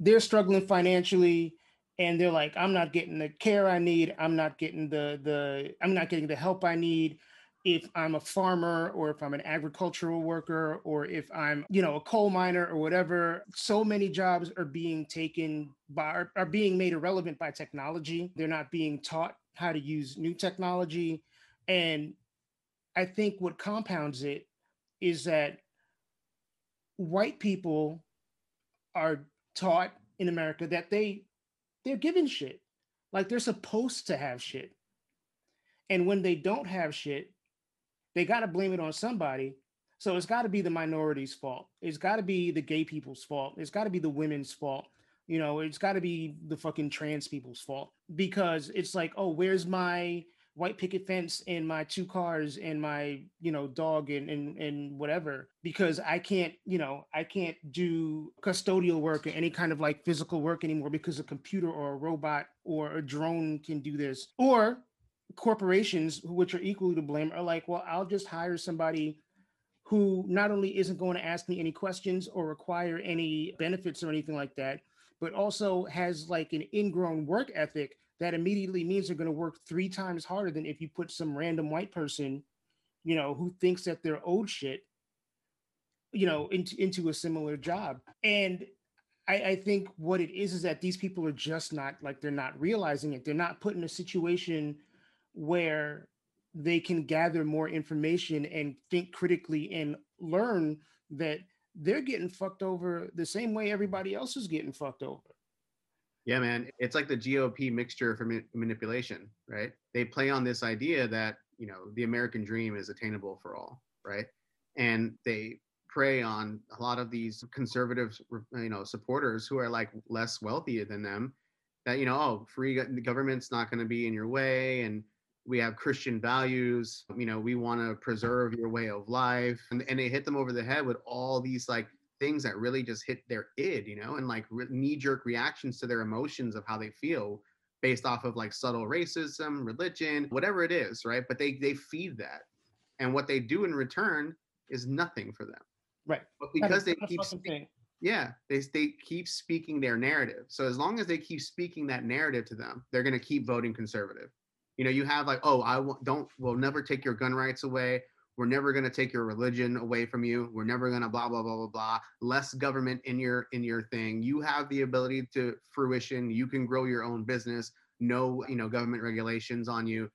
they're struggling financially and they're like i'm not getting the care i need. I'm not getting the the i'm not getting the help i need. If i'm a farmer or if i'm an agricultural worker or if i'm you know a coal miner or whatever so many jobs are being taken by are being made irrelevant by technology. They're not being taught how to use new technology. And i think what compounds it is that white people are taught in america that they they're given shit. Like they're supposed to have shit. And when they don't have shit, they got to blame it on somebody. So it's got to be the minority's fault. It's got to be the gay people's fault. It's got to be the women's fault. You know, it's got to be the fucking trans people's fault because it's like, oh, where's my white picket fence and my two cars and my you know dog and and, and whatever because i can't you know i can't do custodial work or any kind of like physical work anymore because a computer or a robot or a drone can do this. Or corporations which are equally to blame are like well i'll just hire somebody who not only isn't going to ask me any questions or require any benefits or anything like that but also has like an ingrown work ethic that immediately means they're going to work three times harder than if you put some random white person, you know, who thinks that they're old shit, you know, into into a similar job. And I, I think what it is is that these people are just not like they're not realizing it. They're not put in a situation where they can gather more information and think critically and learn that they're getting fucked over the same way everybody else is getting fucked over. Yeah, man. It's like the GOP mixture for ma- manipulation, right? They play on this idea that, you know, the American dream is attainable for all, right? And they prey on a lot of these conservative, you know, supporters who are like less wealthy than them that, you know, oh, free government's not going to be in your way. And we have Christian values. You know, we want to preserve your way of life. And, and they hit them over the head with all these like things that really just hit their id, you know, and like re- knee jerk reactions to their emotions of how they feel based off of like subtle racism, religion, whatever it is, right? But they they feed that. And what they do in return is nothing for them. Right. But because they keep speaking, yeah, they they keep speaking their narrative. So as long as they keep speaking that narrative to them, they're going to keep voting conservative. You know, you have like, oh, I w- don't, will never take your gun rights away. We're never going to take your religion away from you. We're never going to blah blah blah blah blah. Less government in your in your thing. You have the ability to fruition. You can grow your own business. No, you know, government regulations on you.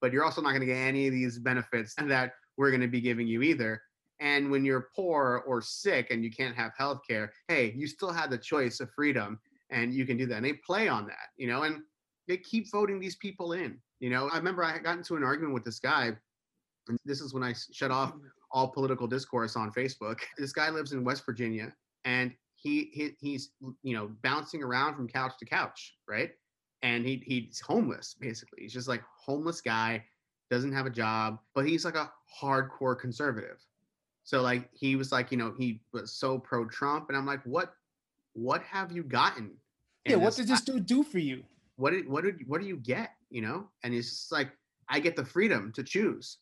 But you're also not going to get any of these benefits <laughs> that we're going to be giving you either. And when you're poor or sick and you can't have health care, hey, you still have the choice of freedom and you can do that. And they play on that, you know, and they keep voting these people in. You know, I remember I got into an argument with this guy and this is when I shut off all political discourse on Facebook. <laughs> This guy lives in West Virginia and he, he he's you know bouncing around from couch to couch, right? And he he's homeless basically. He's just like homeless guy, doesn't have a job, but he's like a hardcore conservative. So like he was like, you know, he was so pro Trump and I'm like, "What what have you gotten?" Yeah, what did this dude do for you? What did what did what do you get, you know? And it's just like I get the freedom to choose.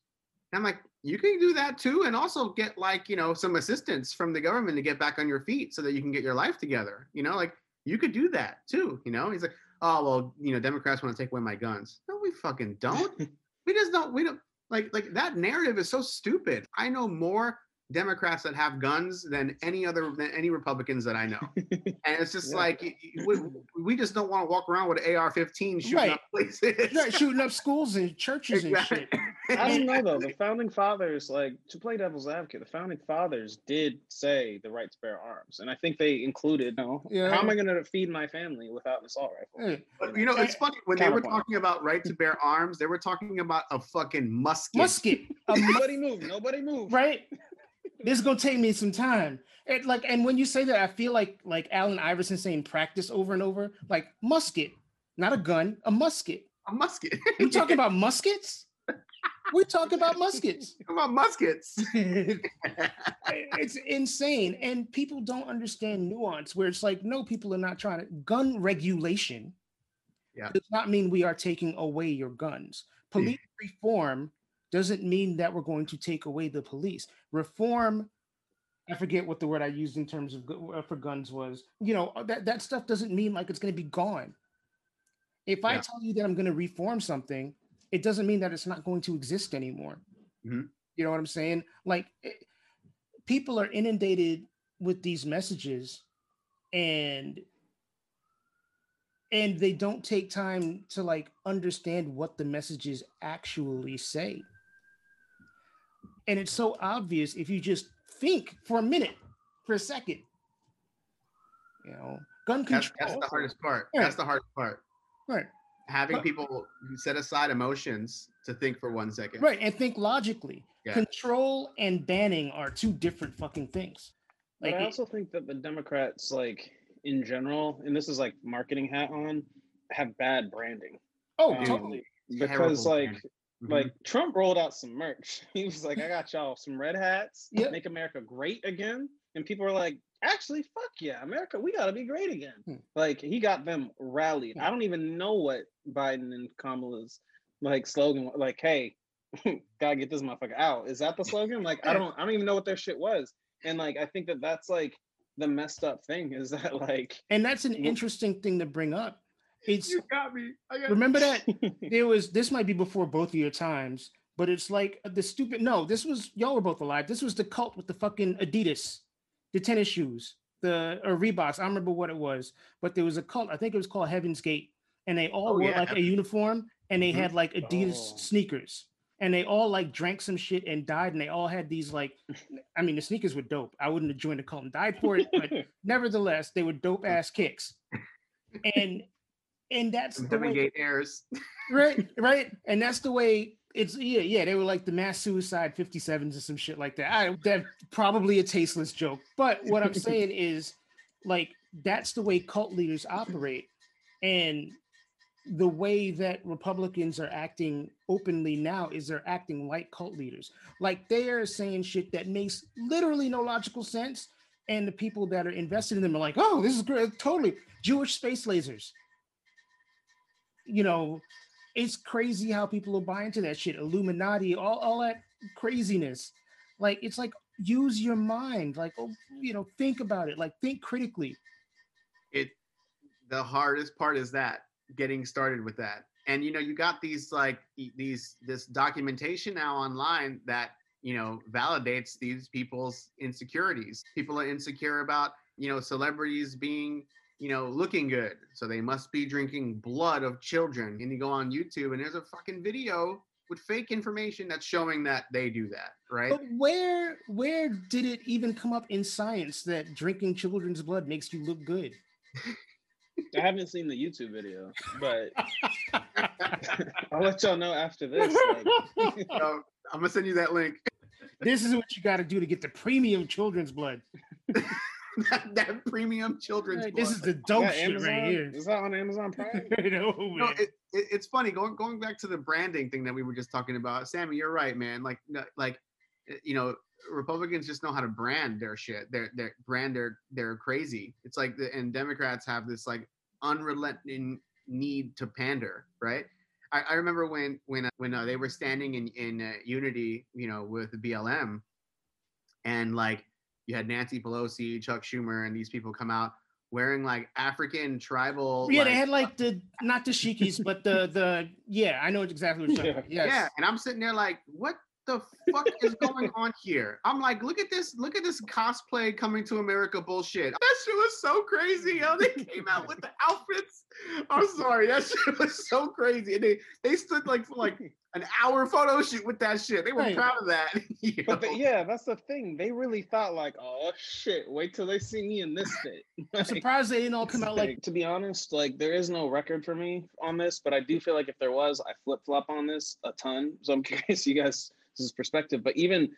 And I'm like, you can do that too, and also get like you know some assistance from the government to get back on your feet so that you can get your life together. You know, like you could do that too. You know, he's like, oh well, you know, Democrats want to take away my guns. No, we fucking don't. <laughs> we just don't. We don't like like that narrative is so stupid. I know more Democrats that have guns than any other than any Republicans that I know. <laughs> and it's just yeah. like we, we, just don't want to walk around with AR-15 shooting right. up places, right, shooting up schools and churches exactly. and shit. I don't know though. The <laughs> founding fathers, like to play devil's advocate, the founding fathers did say the right to bear arms, and I think they included, you know, yeah. how am I going to feed my family without an assault rifle? But you know, it's funny when they were talking about right to bear arms, they were talking about a fucking musket. Musket. A <laughs> nobody move. Nobody move. Right this is gonna take me some time. It, like, and when you say that, I feel like like Allen Iverson saying practice over and over. Like musket, not a gun, a musket. A musket. we talking about <laughs> muskets? We're talking about muskets. <laughs> about muskets. <laughs> it's insane, and people don't understand nuance. Where it's like, no, people are not trying to. Gun regulation yeah. does not mean we are taking away your guns. Police reform doesn't mean that we're going to take away the police. Reform, I forget what the word I used in terms of uh, for guns was. You know, uh, that, that stuff doesn't mean like it's going to be gone. If I tell you that I'm going to reform something, it doesn't mean that it's not going to exist anymore. Mm-hmm. You know what I'm saying? Like, it, people are inundated with these messages and and they don't take time to like understand what the messages actually say and it's so obvious if you just think for a minute, for a second. You know, gun control. That's, that's the hardest part. Right. That's the hardest part. Right. Having but, people set aside emotions to think for one second. Right. And think logically. Yeah. Control and banning are two different fucking things. Like but I also think that the Democrats, like in general, and this is like marketing hat on, have bad branding. Oh, um, totally. Because like Mhm. Like Trump rolled out some merch. <laughs> He was like, I got y'all some red hats, Yep. make America great again. And people were like, actually, fuck yeah, America, we gotta be great again. Hmm. Like he got them rallied. I don't even know what Biden and Kamala's like slogan like, hey, <laughs> gotta get this motherfucker out. Is that the slogan? Like, I don't I don't even know what their shit was. And like I think that that's like the messed up thing is that <laughs> like And that's an interesting thing to bring up. It's you got me. I got remember that <laughs> there was this might be before both of your times, but it's like the stupid no, this was y'all were both alive. This was the cult with the fucking Adidas, the tennis shoes, the or Reeboks. I remember what it was, but there was a cult. I think it was called Heaven's Gate, and they all Oh, wore yeah. like a uniform and they Mhm. had like Adidas Oh. sneakers. And they all like drank some shit and died, and they all had these like, <laughs> I mean, the sneakers were dope. I wouldn't have joined the cult and died for it, but <laughs> nevertheless, they were dope ass kicks. And and that's the way, airs. <laughs> right, right, and that's the way it's. Yeah, yeah, they were like the mass suicide 57s and some shit like that. I that probably a tasteless joke, but what I'm saying <laughs> is, like, that's the way cult leaders operate, and the way that Republicans are acting openly now is they're acting like cult leaders. Like they are saying shit that makes literally no logical sense. And the people that are invested in them are like, oh, this is great. Totally. Jewish space lasers. You know, it's crazy how people will buy into that shit. Illuminati, all, all that craziness. Like, it's like, use your mind. Like, oh, you know, think about it. Like, think critically. it the hardest part is that getting started with that and you know you got these like these this documentation now online that you know validates these people's insecurities people are insecure about you know celebrities being you know looking good so they must be drinking blood of children and you go on youtube and there's a fucking video with fake information that's showing that they do that right But where where did it even come up in science that drinking children's blood makes you look good? <laughs> I haven't seen the YouTube video, but <laughs> I'll let y'all know after this. Like, <laughs> so i'm gonna send you that link this is what you got to do to get the premium children's blood. That, that premium children's Right, this is the dope yeah, shit Amazon, right here. Is that on Amazon Prime? <laughs> no, No, it, it, it's funny going going back to the branding thing that we were just talking about. Sammy, you're right, man. Like like uh, you know, Republicans just know how to brand their shit. Their their brand their they're crazy. It's like the and Democrats have this like unrelenting need to pander, right? I, I remember when when uh, when uh, they were standing in in uh, unity, you know, with BLM, and like you had Nancy Pelosi, Chuck Schumer, and these people come out wearing like African tribal. yeah, like, they had like the uh, not the shikis, but the the yeah, I know exactly what you're talking about. <laughs> Yes. Yeah, and I'm sitting there like, what the fuck is going <laughs> on here? I'm like, look at this, look at this cosplay coming to America bullshit. That shit was so crazy. How they came out with the outfits. I'm sorry, that shit was so crazy. And they they stood like for like an hour photo shoot with that shit. They were Right. proud of that. <laughs> you But the, yeah, that's the thing. They really thought like, oh shit, wait till they see me in this fit. <laughs> I'm Like, surprised they didn't all come out like to be honest, like there is no record for me on this, but I do feel like if there was, I flip flop on this a ton. <laughs> So I'm curious you guys this is perspective. But even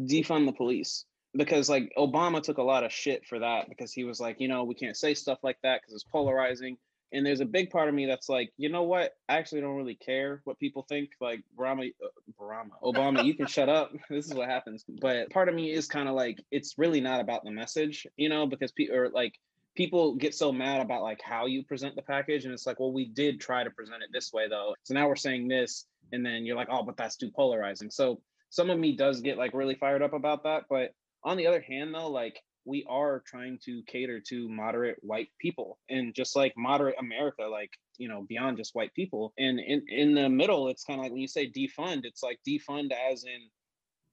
defund the police because like Obama took a lot of shit for that because he was like, you know, we can't say stuff like that because it's polarizing. And there's a big part of me that's like, you know what? I actually don't really care what people think. Like Barama, uh, Barama, Obama, you can shut up. <laughs> This is what happens. But part of me is kind of like, it's really not about the message, you know, because people are like, people get so mad about like how you present the package, and it's like, well, we did try to present it this way though. So now we're saying this, and then you're like, oh, but that's too polarizing. So some of me does get like really fired up about that. But on the other hand, though, like we are trying to cater to moderate white people and just like moderate America, like you know, beyond just white people. And in in the middle, it's kind of like when you say defund, it's like defund as in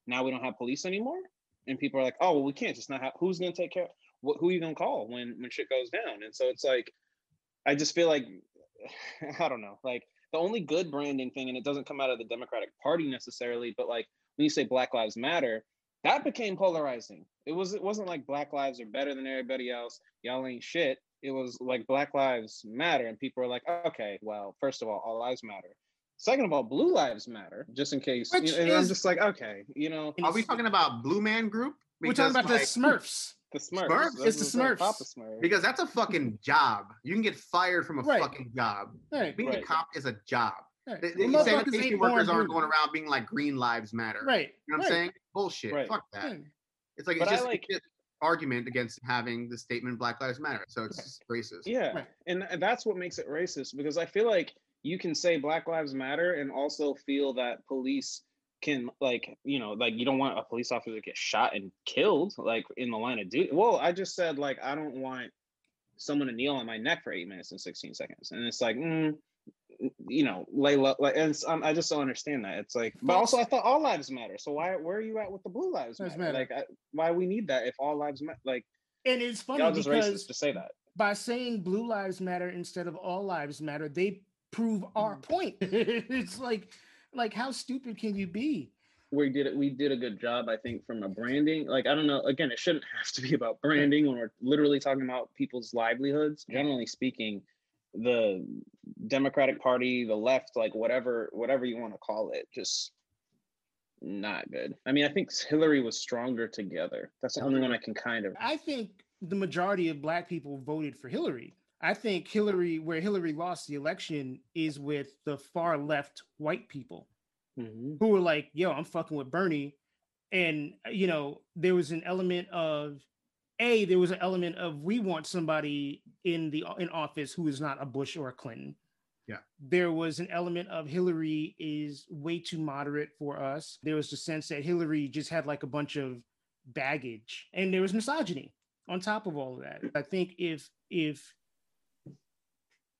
now we don't have police anymore. And people are like, oh, well, we can't just not have. Who's gonna take care? What, who are you gonna call when when shit goes down? And so it's like, I just feel like, <sighs> I don't know, like the only good branding thing, and it doesn't come out of the Democratic Party necessarily, but like when you say Black Lives Matter, that became polarizing. It was it wasn't like Black Lives are better than everybody else. Y'all ain't shit. It was like Black Lives Matter, and people were like, okay, well, first of all, all lives matter. Second of all, Blue Lives Matter, just in case. Which and I'm just like, okay, you know, Are we talking about Blue Man Group? we're talking about like, the Smurfs. the Smurfs. Smurfs? It's the what's up, Smurfs. Papa Smurf. because that's a fucking job. You can get fired from a Right. fucking job. Right. Being a cop is a job. Right. The, The the motherfuckers sanitation workers aren't blue. going around being like Green Lives Matter. Right. You know what right. I'm saying? Bullshit. Right. Fuck that. Yeah. It's like But it's just, like- it's argument against having the statement Black Lives Matter. So it's Right. racist. Yeah, Right. and that's what makes it racist because I feel like you can say Black Lives Matter and also feel that police can like you know like you don't want a police officer to get shot and killed like in the line of duty. Well, I just said like I don't want someone to kneel on my neck for eight minutes and sixteen seconds, and it's like. Mm, you know, lay low, like, and it's, um, I just don't understand that. It's like, but also, I thought all lives matter. So why, where are you at with the blue lives Lives matter? matter. Like, I, why we need that if all lives matter? Like, And it's funny y'all just because racist to say that. by saying blue lives matter instead of all lives matter, they prove our Mm. point. <laughs> it's like, like how stupid can you be? we did it we did a good job i think from a branding like i don't know again it shouldn't <laughs> have to be about branding when we're literally talking about people's livelihoods generally speaking the democratic party the left like whatever whatever you want to call it just not good i mean i think hillary was stronger together that's the only one i can kind of I think the majority of black people voted for Hillary. I think Hillary, where Hillary lost the election, is with the far left white people Mhm. who were like, yo, I'm fucking with Bernie. And, you know, there was an element of, A, there was an element of we want somebody in the in office who is not a Bush or a Clinton. Yeah. There was an element of Hillary is way too moderate for us. There was the sense that Hillary just had like a bunch of baggage and there was misogyny on top of all of that. I think if if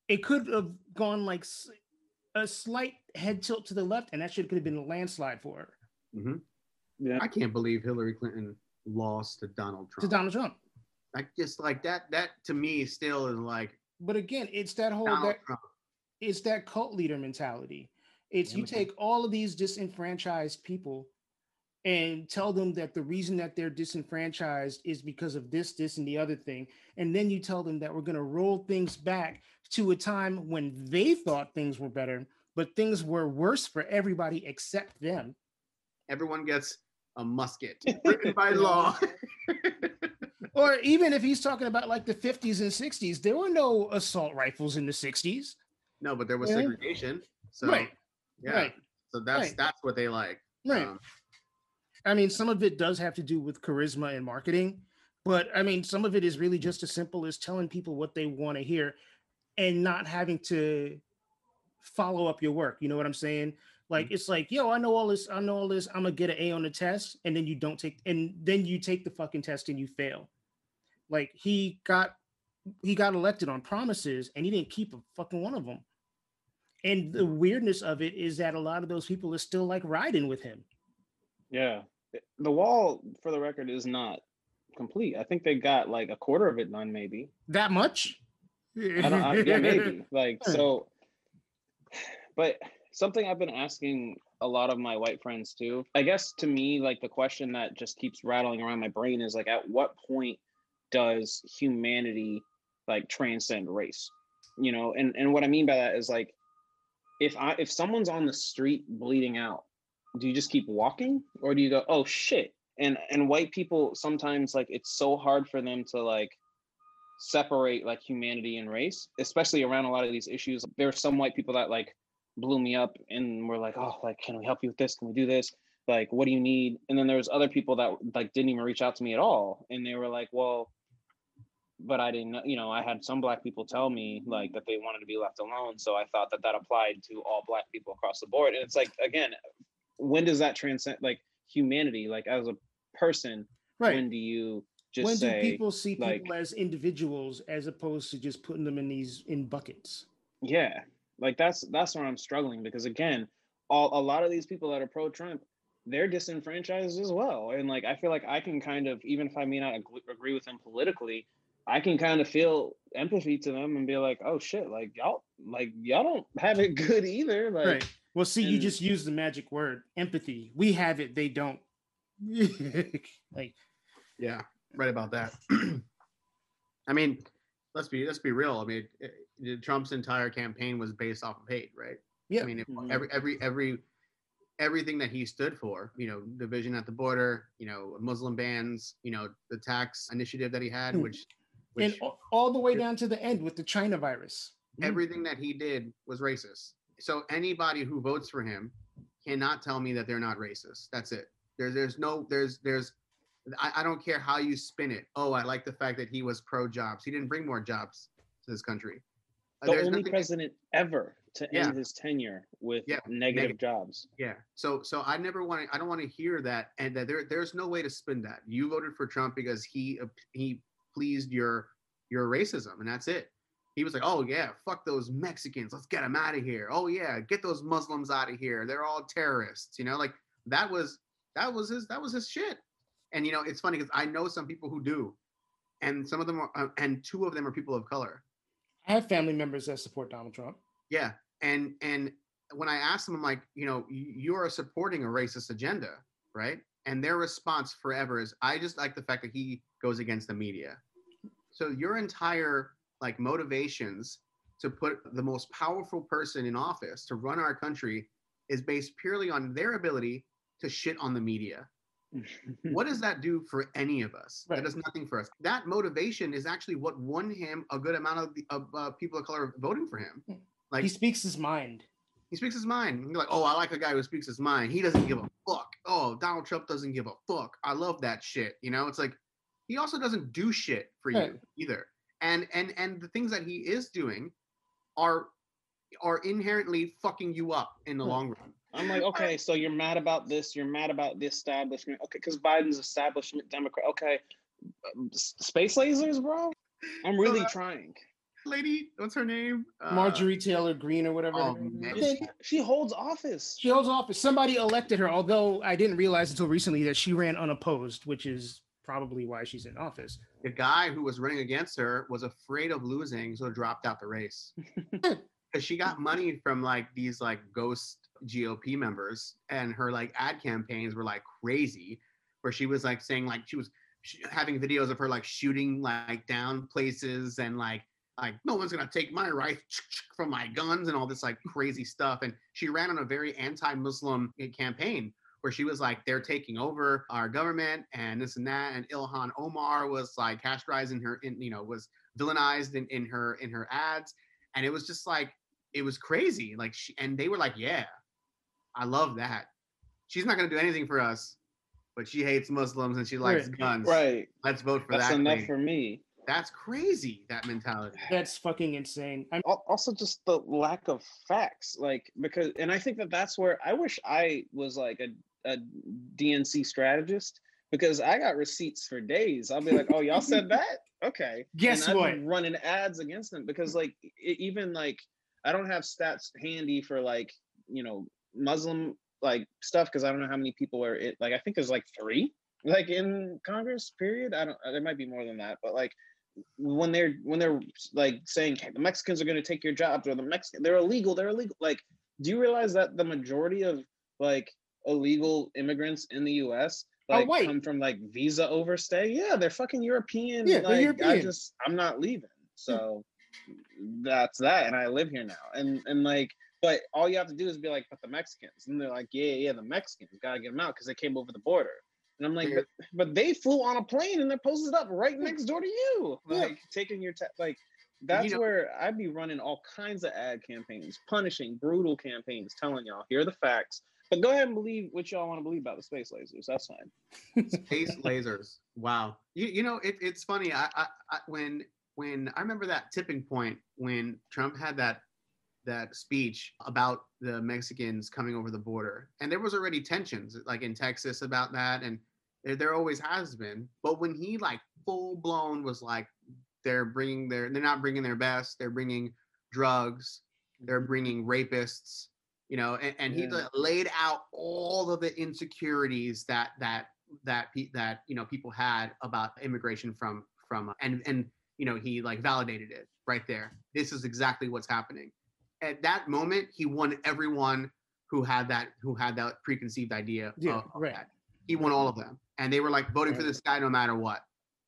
it could have gone like a slight head tilt to the left, and that should could have been a landslide for her Mm-hmm. yeah I can't believe Hillary Clinton lost to Donald Trump. to Donald Trump. like just like that. That to me still is like But again, it's that whole Donald that Trump. it's that cult leader mentality. It's Yeah, you take all of these disenfranchised people and tell them that the reason that they're disenfranchised is because of this, this, and the other thing. And then you tell them that we're going to roll things back to a time when they thought things were better, but things were worse for everybody except them. Everyone gets a musket <laughs> written by law. <laughs> Or even if he's talking about like the 50s and 60s, there were no assault rifles in the 60s. no, but there was Yeah. segregation. So Right. yeah. Right. So that's Right. that's what they like. Right. Um, I mean, some of it does have to do with charisma and marketing, but I mean, some of it is really just as simple as telling people what they want to hear and not having to follow up your work. You know what I'm saying? Like, mm. it's like, yo, I know all this, I know all this, I'm gonna get an A on the test, and then you don't take, and then you take the fucking test and you fail. Like, he got he got elected on promises and he didn't keep a fucking one of them. And the weirdness of it is that a lot of those people are still like riding with him. Yeah. Eh, the wall, for the record, is not complete. I think they got like a quarter of it done, maybe. That much? I don't, I, yeah, maybe. <laughs> Like, so, <sighs> but something I've been asking a lot of my white friends too. I guess to me, like the question that just keeps rattling around my brain is like, at what point does humanity like transcend race? You know, and and what I mean by that is like, if I if someone's on the street bleeding out, do you just keep walking or do you go, oh shit? And and white people sometimes like it's so hard for them to like separate like humanity and race, especially around a lot of these issues. There are some white people that like blew me up and were like, oh, like, can we help you with this? Can we do this? Like, what do you need? And then there was other people that like didn't even reach out to me at all. And they were like, well, but I didn't, know- you know, I had some black people tell me like that they wanted to be left alone. So I thought that that applied to all black people across the board. And it's like, again, when does that transcend like humanity? Like as a person, Right. when do you just when say, do people see like- people as individuals as opposed to just putting them in these in buckets? Yeah, like that's that's where I'm struggling because again, all a lot of these people that are pro Trump, they're disenfranchised as well, and like I feel like I can kind of even if I may not agree with them politically, I can kind of feel empathy to them and be like, oh shit, like y'all like y'all don't have it good either, like right. Well, see, you just used the magic word empathy. We have it, they don't. <laughs> like, Yeah, right about that. <clears throat> I mean, let's be let's be real. I mean, it, it- Trump's entire campaign was based off of hate, right? yeah, I mean, if Mhm. every every every everything that he stood for, you know, division at the border, you know, Muslim bans, you know, the tax initiative that he had, Mm. which and which a- all the way down to the end with the China virus. everything that he did was racist. so anybody who votes for him cannot tell me that they're not racist. That's it. There's there's no there's there's I, I don't care how you spin it. Oh, I like the fact that he was pro jobs. He didn't bring more jobs to this country. Uh, The there's only nothing- president ever to Yeah. end his tenure with Yeah, negative negative. jobs. Yeah. So so I never want to I don't want to hear that and that there there's no way to spin that. You voted for Trump because he he pleased your your racism and that's it. He was like, "Oh yeah, fuck those Mexicans. Let's get them out of here. Oh yeah, get those Muslims out of here. They're all terrorists." You know, like that was that was his that was his shit. And you know, it's funny because I know some people who do, and some of them are, uh, and two of them are people of color. I have family members that support Donald Trump. Yeah, and and when I ask them, I'm like, you know, you are supporting a racist agenda, right? And their response forever is, I just like the fact that he goes against the media. So your entire like motivations to put the most powerful person in office to run our country is based purely on their ability to shit on the media. What does <laughs> that do for any of us? Right. That does nothing for us. That motivation is actually what won him a good amount of, the, of uh, people of color voting for him. Like he speaks his mind. he speaks his mind. You're like, oh, I like a guy who speaks his mind. He doesn't give a fuck. Oh, Donald Trump doesn't give a fuck. I love that shit. You know, it's like he also doesn't do shit for Right. you either. And and and the things that he is doing are are inherently fucking you up in the Right. long run. I'm like, okay, so you're mad about this. You're mad about the establishment. Okay, because Biden's establishment Democrat. Okay, um, space lasers, bro. I'm really uh, trying. Lady, what's her name? Uh, Marjorie Taylor Greene or whatever. oh, man. She, she holds office. She holds office. Somebody elected her, although I didn't realize until recently that she ran unopposed, which is probably why she's in office. the guy who was running against her was afraid of losing, so dropped out the race. <laughs> <laughs> Because she got money from like these like ghost GOP members, and her like ad campaigns were like crazy, where she was like saying like she was sh- having videos of her like shooting like down places and like like no one's gonna take my right from my guns and all this like crazy stuff. And she ran on a very anti-Muslim eh, campaign where she was like, they're taking over our government and this and that. And Ilhan Omar was like categorizing her in, you know, was villainized in, in her in her ads. And it was just like, it was crazy. Like she and they were like, Yeah, I love that. She's not gonna do anything for us, but she hates Muslims and she likes Right. guns. Right. Let's vote for That's that. That's enough queen." for me. That's crazy, that mentality. That's fucking insane. I'm Also, just the lack of facts, like because, and I think that that's where I wish I was like a, a DNC strategist because I got receipts for days. I'll be like, "Oh, y'all said <laughs> that? Okay." Guess and what? running ads against them because, like, e- even like I don't have stats handy for like you know Muslim like stuff because I don't know how many people are it. Like, I think there's like three like in Congress. Period. I don't. There might be more than that, but like when they're when they're like saying hey, the Mexicans are going to take your jobs or the Mexican they're illegal, they're illegal. Like, do you realize that the majority of like illegal immigrants in the U.S. Like white. come from like visa overstay? Yeah, they're fucking European. Yeah, like, I European. just I'm not leaving. Hmm. So that's that, and I live here now. And and like, but all you have to do is be like, but the Mexicans, and they're like, yeah, yeah, the Mexicans gotta get them out because they came over the border. And I'm like, but, but they flew on a plane and they're posted up right next door to you, Yeah. <laughs> like <laughs> taking your ta- like. That's know- where I'd be running all kinds of ad campaigns, punishing, brutal campaigns, telling y'all here are the facts. But go ahead and believe what y'all want to believe about the space lasers. That's fine. <laughs> Space lasers. Wow. You, you know, it, it's funny. I, I, I when when I remember that tipping point when Trump had that that speech about the Mexicans coming over the border, and there was already tensions like in Texas about that, and there, there always has been. But when he like full blown was like, they're bringing their, they're not bringing their best, they're bringing drugs, they're bringing rapists, you know, and, and he like, laid out all of the insecurities that that that pe- that you know people had about immigration from from and and you know he like validated it right there. This is exactly what's happening. At that moment, he won everyone who had that who had that preconceived idea. Yeah, of, right. that. He won all of them, and they were like voting for this guy no matter what.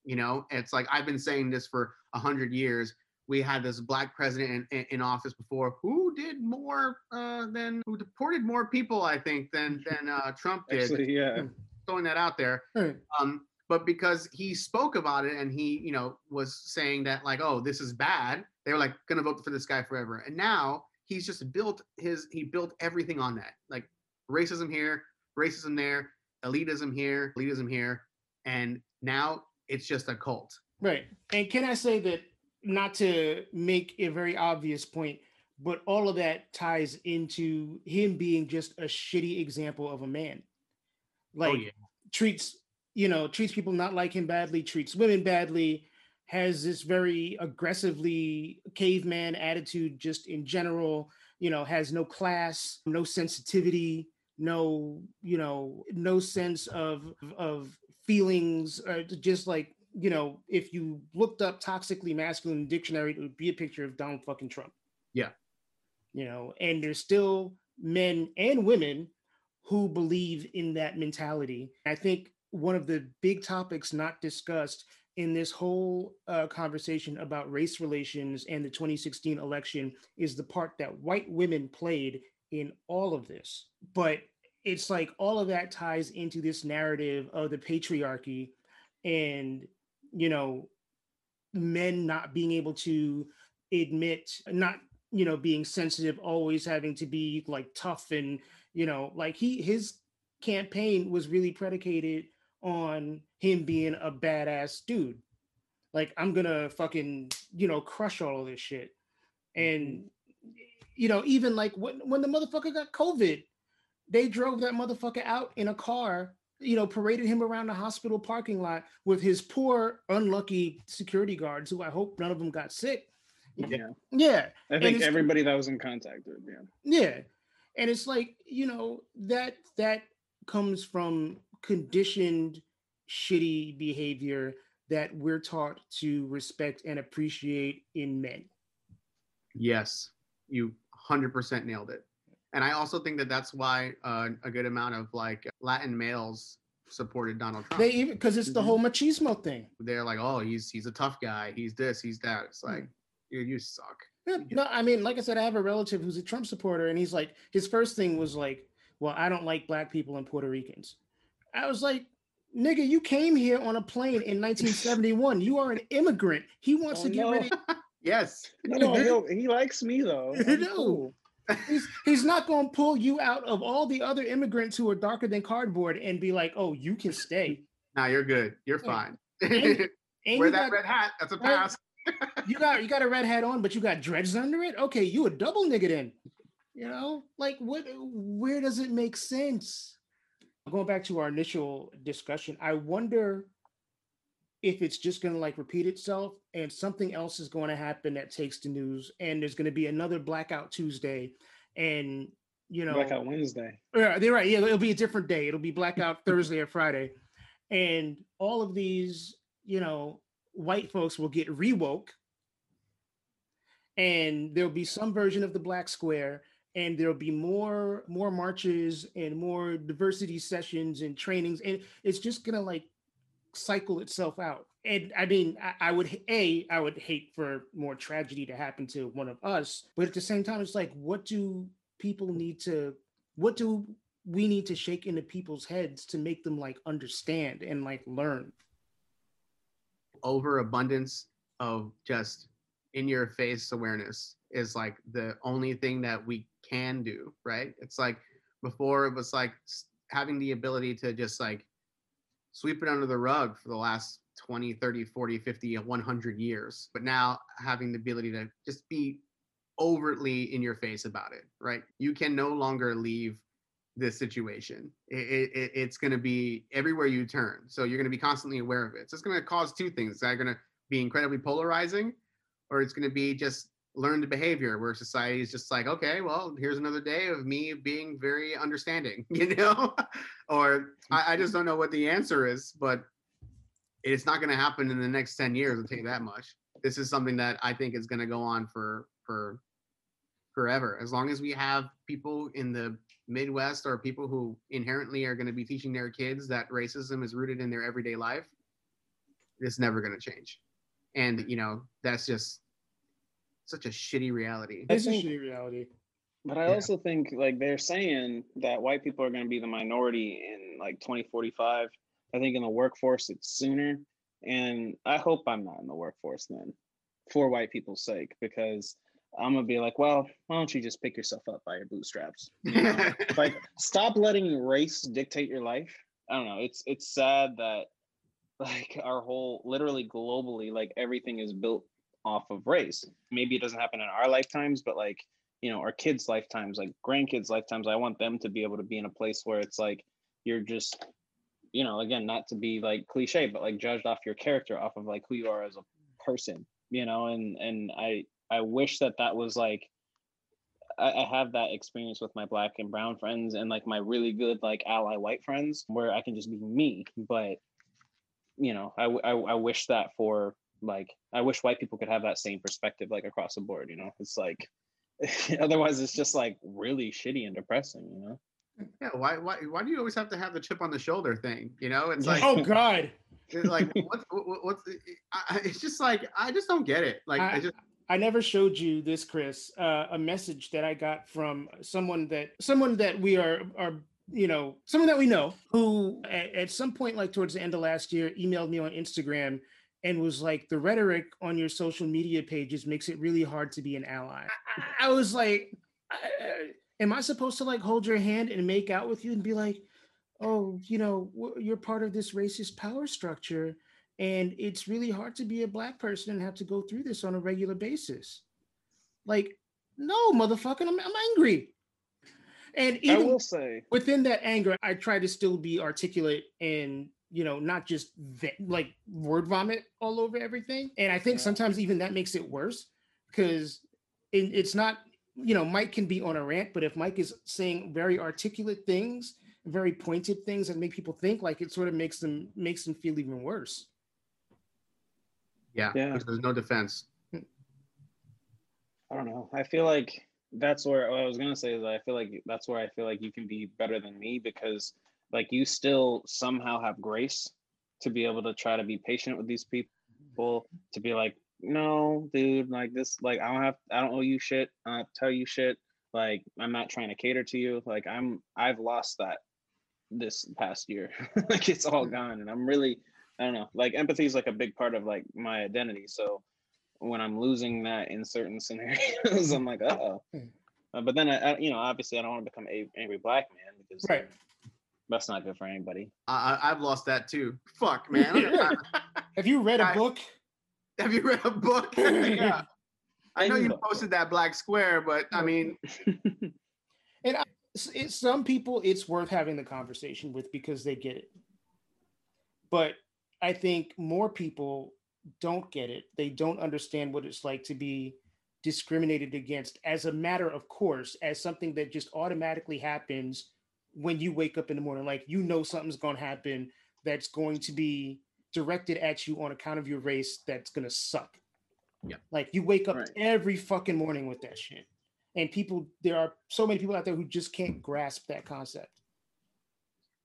You know, it's like I've been saying this for a hundred years. We had this black president in, in, in office before who did more uh, than who deported more people, I think, than than uh, Trump did. Actually, yeah. Throwing that out there, Right. um, but because he spoke about it and he, you know, was saying that like, oh, this is bad, they were like gonna vote for this guy forever. And now he's just built his he built everything on that. Like racism here, racism there, elitism here, elitism here, and now it's just a cult. Right. And can I say that not to make a very obvious point, but all of that ties into him being just a shitty example of a man. Oh, like oh, yeah. treats, you know, treats people not like him badly, treats women badly, has this very aggressively caveman attitude just in general, you know, has no class, no sensitivity, no, you know, no sense of of feelings, or just like you know, if you looked up toxically masculine dictionary, it would be a picture of Donald fucking Trump. Yeah. You know, and there's still men and women who believe in that mentality. I think one of the big topics not discussed in this whole uh, conversation about race relations and the 2016 election is the part that white women played in all of this. But it's like all of that ties into this narrative of the patriarchy and you know men not being able to admit not you know being sensitive always having to be like tough and you know like he his campaign was really predicated on him being a badass dude like i'm gonna fucking you know crush all of this shit and mm-hmm. you know even like when, when the motherfucker got covid they drove that motherfucker out in a car you know, paraded him around the hospital parking lot with his poor, unlucky security guards, who I hope none of them got sick. Yeah. Yeah. I think everybody that was in contact with, yeah. Yeah. And it's like, you know, that that comes from conditioned shitty behavior that we're taught to respect and appreciate in men. Yes, you 100% nailed it and I also think that that's why uh, a good amount of like Latin males supported Donald Trump. They even because it's the mm-hmm. whole machismo thing. They're like, oh, he's he's a tough guy. He's this. He's that. It's like, mm. you suck. Yeah, no, I mean, like I said, I have a relative who's a Trump supporter, and he's like, his first thing was like, well, I don't like black people and Puerto Ricans. I was like, nigga, you came here on a plane in 1971. you are an immigrant. He wants oh, to get no. rid of. <laughs> yes. No, no, he likes me though. no. Cool he's, he's not going to pull you out of all the other immigrants who are darker than cardboard and be like, "Oh, you can stay." Now you're good. You're fine. And, and <laughs> Wear that got, red hat. That's a pass. <laughs> you got you got a red hat on, but you got dreads under it. Okay, you a double nigga then. You know, like what? Where does it make sense? Going back to our initial discussion, I wonder if it's just going to like repeat itself and something else is going to happen that takes the news and there's going to be another blackout tuesday and you know blackout wednesday. Yeah they're right yeah it'll be a different day. It'll be blackout <laughs> thursday or friday. And all of these you know white folks will get rewoke and there'll be some version of the black square and there'll be more more marches and more diversity sessions and trainings and it's just gonna like cycle itself out. And I mean, I, I, would a I would hate for more tragedy to happen to one of us, but at the same time, it's like, what do people need to? What do we need to shake into people's heads to make them like understand and like learn? Overabundance of just in your face awareness is like the only thing that we can do, right? It's like before it was like having the ability to just like sweep it under the rug for the last 20, 30, 40, 50, 100 years. But now having the ability to just be overtly in your face about it, right? You can no longer leave this situation. It, it, it's going to be everywhere you turn. So you're going to be constantly aware of it. So it's going to cause two things. It's either going to be incredibly polarizing or it's going to be just learned behavior where society is just like okay well here's another day of me being very understanding <laughs> you know? Or I, I, just don't know what the answer is but it's not going to happen in the next 10 years i'll tell you that much. This is something that i think is going to go on for for forever. As long as we have people in the midwest or people who inherently are going to be teaching their kids that racism is rooted in their everyday life it's never going to change. And you know that's just such a shitty reality. It's a shitty reality. But I yeah. also think like they're saying that white people are going to be the minority in like 2045. I think in the workforce it's sooner, and I hope I'm not in the workforce then, for white people's sake, because I'm gonna be like, well, why don't you just pick yourself up by your bootstraps? <laughs> You know? like, stop letting race dictate your life. I don't know. It's it's sad that like our whole, literally globally, like everything is built off of race. Maybe it doesn't happen in our lifetimes, but like you know, our kids' lifetimes, like grandkids' lifetimes, I want them to be able to be in a place where it's like you're just, you know, again, not to be like cliche, but like judged off your character, off of like who you are as a person, you know, and and I I wish that that was like I, have that experience with my black and brown friends and like my really good like ally white friends where I can just be me. But you know, I, I, I wish that for like I wish white people could have that same perspective like across the board. You know, it's like <laughs> otherwise it's just like really shitty and depressing. You know. Yeah, why, why, why do you always have to have the chip on the shoulder thing? You know, it's like, oh god, <laughs> like what's, what's, it's just like I just don't get it. Like I, I just I never showed you this, Chris. Uh, a message that I got from someone that someone that we are are you know someone that we know who at, at some point like towards the end of last year emailed me on Instagram and was like the rhetoric on your social media pages makes it really hard to be an ally. I, I was like, am I supposed to like hold your hand and make out with you and be like, oh, you know, you're part of this racist power structure and it's really hard to be a black person and have to go through this on a regular basis. Like, no, motherfucker, I'm, I'm angry. And even I will say within that anger, I try to still be articulate and you know not just like word vomit all over everything. And I think yeah. sometimes even that makes it worse because it, it's not you know Mike can be on a rant, but if Mike is saying very articulate things, very pointed things that make people think, like it sort of makes them makes them feel even worse. Yeah, yeah. There's no defense. I don't know. I feel like that's where what I was gonna say is I feel like that's where I feel like you can be better than me because like you still somehow have grace to be able to try to be patient with these people to be like no dude like this like i don't have i don't owe you shit i don't tell you shit like i'm not trying to cater to you like i'm i've lost that this past year <laughs> like it's all gone and i'm really I don't know. Like empathy is like a big part of like my identity. So when I'm losing that in certain <laughs> scenarios, I'm like, uh oh. Uh, but then I, I, you know, obviously, I don't want to become a angry black man because right. That's not good for anybody. I, I've lost that too. Fuck, man. <laughs> have you read a book? Have you read a book? <laughs> yeah. I know you posted that black square, but I mean, <laughs> and I, it's, some people it's worth having the conversation with because they get it. But I think more people don't get it. They don't understand what it's like to be discriminated against as a matter of course, as something that just automatically happens when you wake up in the morning. Like you know something's going to happen that's going to be directed at you on account of your race that's going to suck. Yeah. Like you wake up right. every fucking morning with that shit. And people, there are so many people out there who just can't grasp that concept.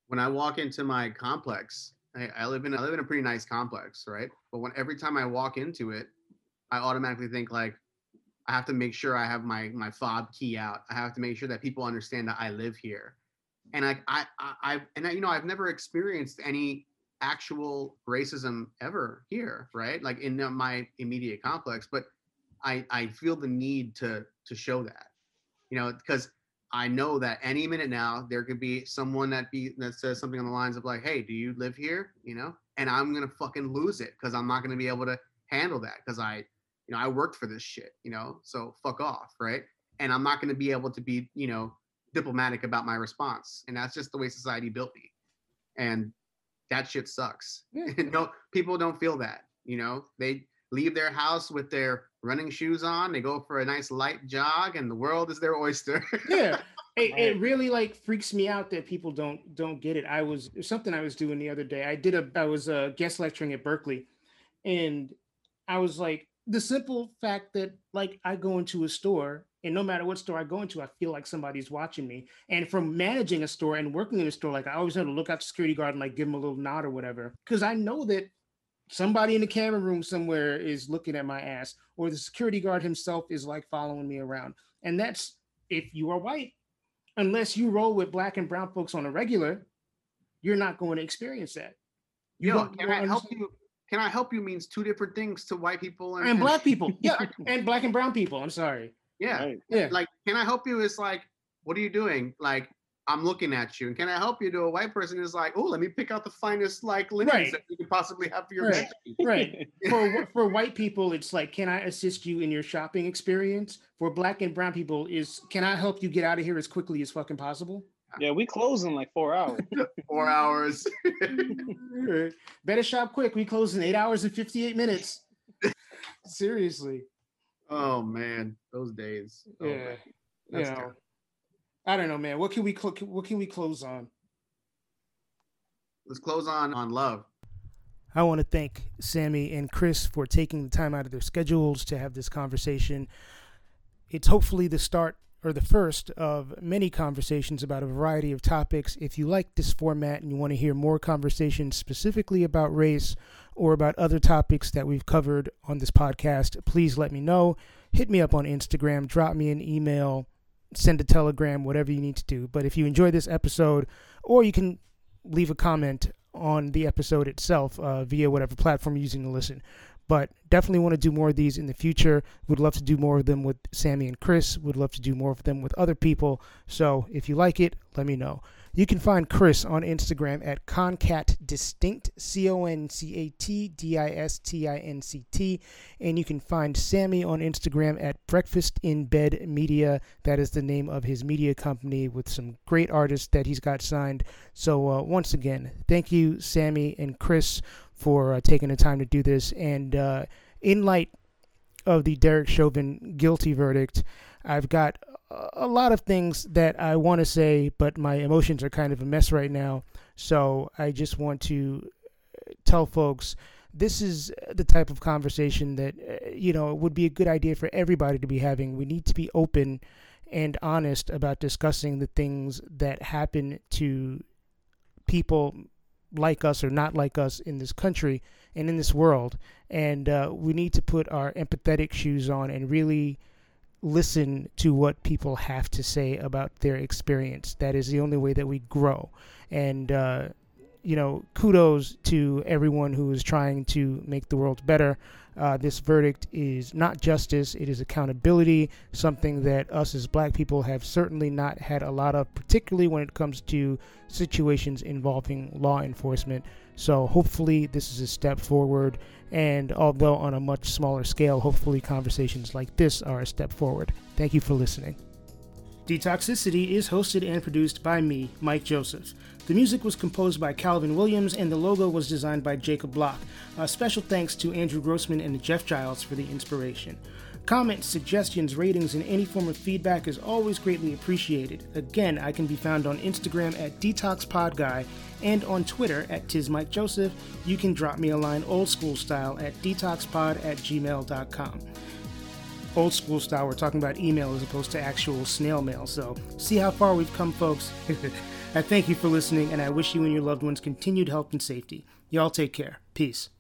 When I walk into my complex, I, I live in I live in a pretty nice complex, right? But when every time I walk into it, I automatically think like I have to make sure I have my my fob key out. I have to make sure that people understand that I live here. And I I I and I, you know I've never experienced any actual racism ever here, right? Like in uh, my immediate complex, but I I feel the need to to show that. You know, because I know that any minute now there could be someone that be that says something on the lines of like, "Hey, do you live here?" You know, and I'm gonna fucking lose it because I'm not gonna be able to handle that because I, you know, I worked for this shit. You know, so fuck off, right? And I'm not gonna be able to be, you know, diplomatic about my response, and that's just the way society built me, and that shit sucks. <laughs> no, people don't feel that. You know, they leave their house with their running shoes on. They go for a nice light jog, and the world is their oyster. <laughs> yeah, it, it, really like freaks me out that people don't don't get it. I was something I was doing the other day. I did a I was uh, guest lecturing at Berkeley, and I was like the simple fact that like I go into a store and no matter what store I go into, I feel like somebody's watching me. And from managing a store and working in a store, like I always have to look out the security guard and like give him a little nod or whatever, because I know that somebody in the camera room somewhere is looking at my ass or the security guard himself is like following me around and that's if you are white unless you roll with black and brown folks on a regular you're not going to experience that you Yo, can i help you can I help you means two different things to white people and, and black people. <laughs> Yeah, and black and brown people. I'm sorry. Yeah, Right. Yeah. like can I help you? Is like, what are you doing? Like, I'm looking at you. And can I help you? To a white person is like, oh, let me pick out the finest like linens Right. that you could possibly have for your Right. Right. <laughs> For for white people, it's like, can I assist you in your shopping experience? For black and brown people, is can I help you get out of here as quickly as fucking possible? yeah, we close in like four hours. <laughs> Four hours. Better shop quick. We close in eight hours and 58 minutes. <laughs> Seriously. Oh man, those days. Oh, Yeah. You That's know, terrible. I don't know, man. What can we cl- what can we close on? Let's close on on love. I want to thank Sammy and Chris for taking the time out of their schedules to have this conversation. It's hopefully the start or the first of many conversations about a variety of topics. If you like this format and you want to hear more conversations specifically about race or about other topics that we've covered on this podcast, please let me know. Hit me up on Instagram, drop me an email, send a telegram, whatever you need to do. But if you enjoy this episode, or you can leave a comment on the episode itself uh, via whatever platform you're using to listen. But definitely want to do more of these in the future. Would love to do more of them with Sammy and Chris. Would love to do more of them with other people. So if you like it, let me know. You can find Chris on Instagram at Concat Distinct, C O N C A T D I S T I N C T. And you can find Sammy on Instagram at Breakfast in Bed Media. That is the name of his media company with some great artists that he's got signed. So, uh, once again, thank you, Sammy and Chris, for uh, taking the time to do this. And uh, in light of the Derek Chauvin guilty verdict, I've got a- lot of things that I want to say, but my emotions are kind of a mess right now. So, I just want to uh, tell folks this is the type of conversation that, uh, you know, would be a good idea for everybody to be having. We need to be open and honest about discussing the things that happen to people like us or not like us in this country and in this world. And uh, we need to put our empathetic shoes on and really listen to what people have to say about their experience. That is the only way that we grow. And, uh, you know, kudos to everyone who is trying to make the world better. Uh, this verdict is not justice, it is accountability, something that us as black people have certainly not had a lot of, particularly when it comes to situations involving law enforcement. So hopefully, this is a step forward. And although on a much smaller scale, hopefully, conversations like this are a step forward. Thank you for listening. Detoxicity is hosted and produced by me, Mike Joseph. The music was composed by Calvin Williams and the logo was designed by Jacob Block. A special thanks to Andrew Grossman and Jeff Giles for the inspiration. Comments, suggestions, ratings, and any form of feedback is always greatly appreciated. Again, I can be found on Instagram at DetoxPodGuy and on Twitter at TizMikeJoseph. You can drop me a line old school style at detoxpod at gmail.com old school style. We're talking about email as opposed to actual snail mail. So, see how far we've come, folks. <laughs> I thank you for listening, and I wish you and your loved ones continued health and safety. Y'all take care. Peace.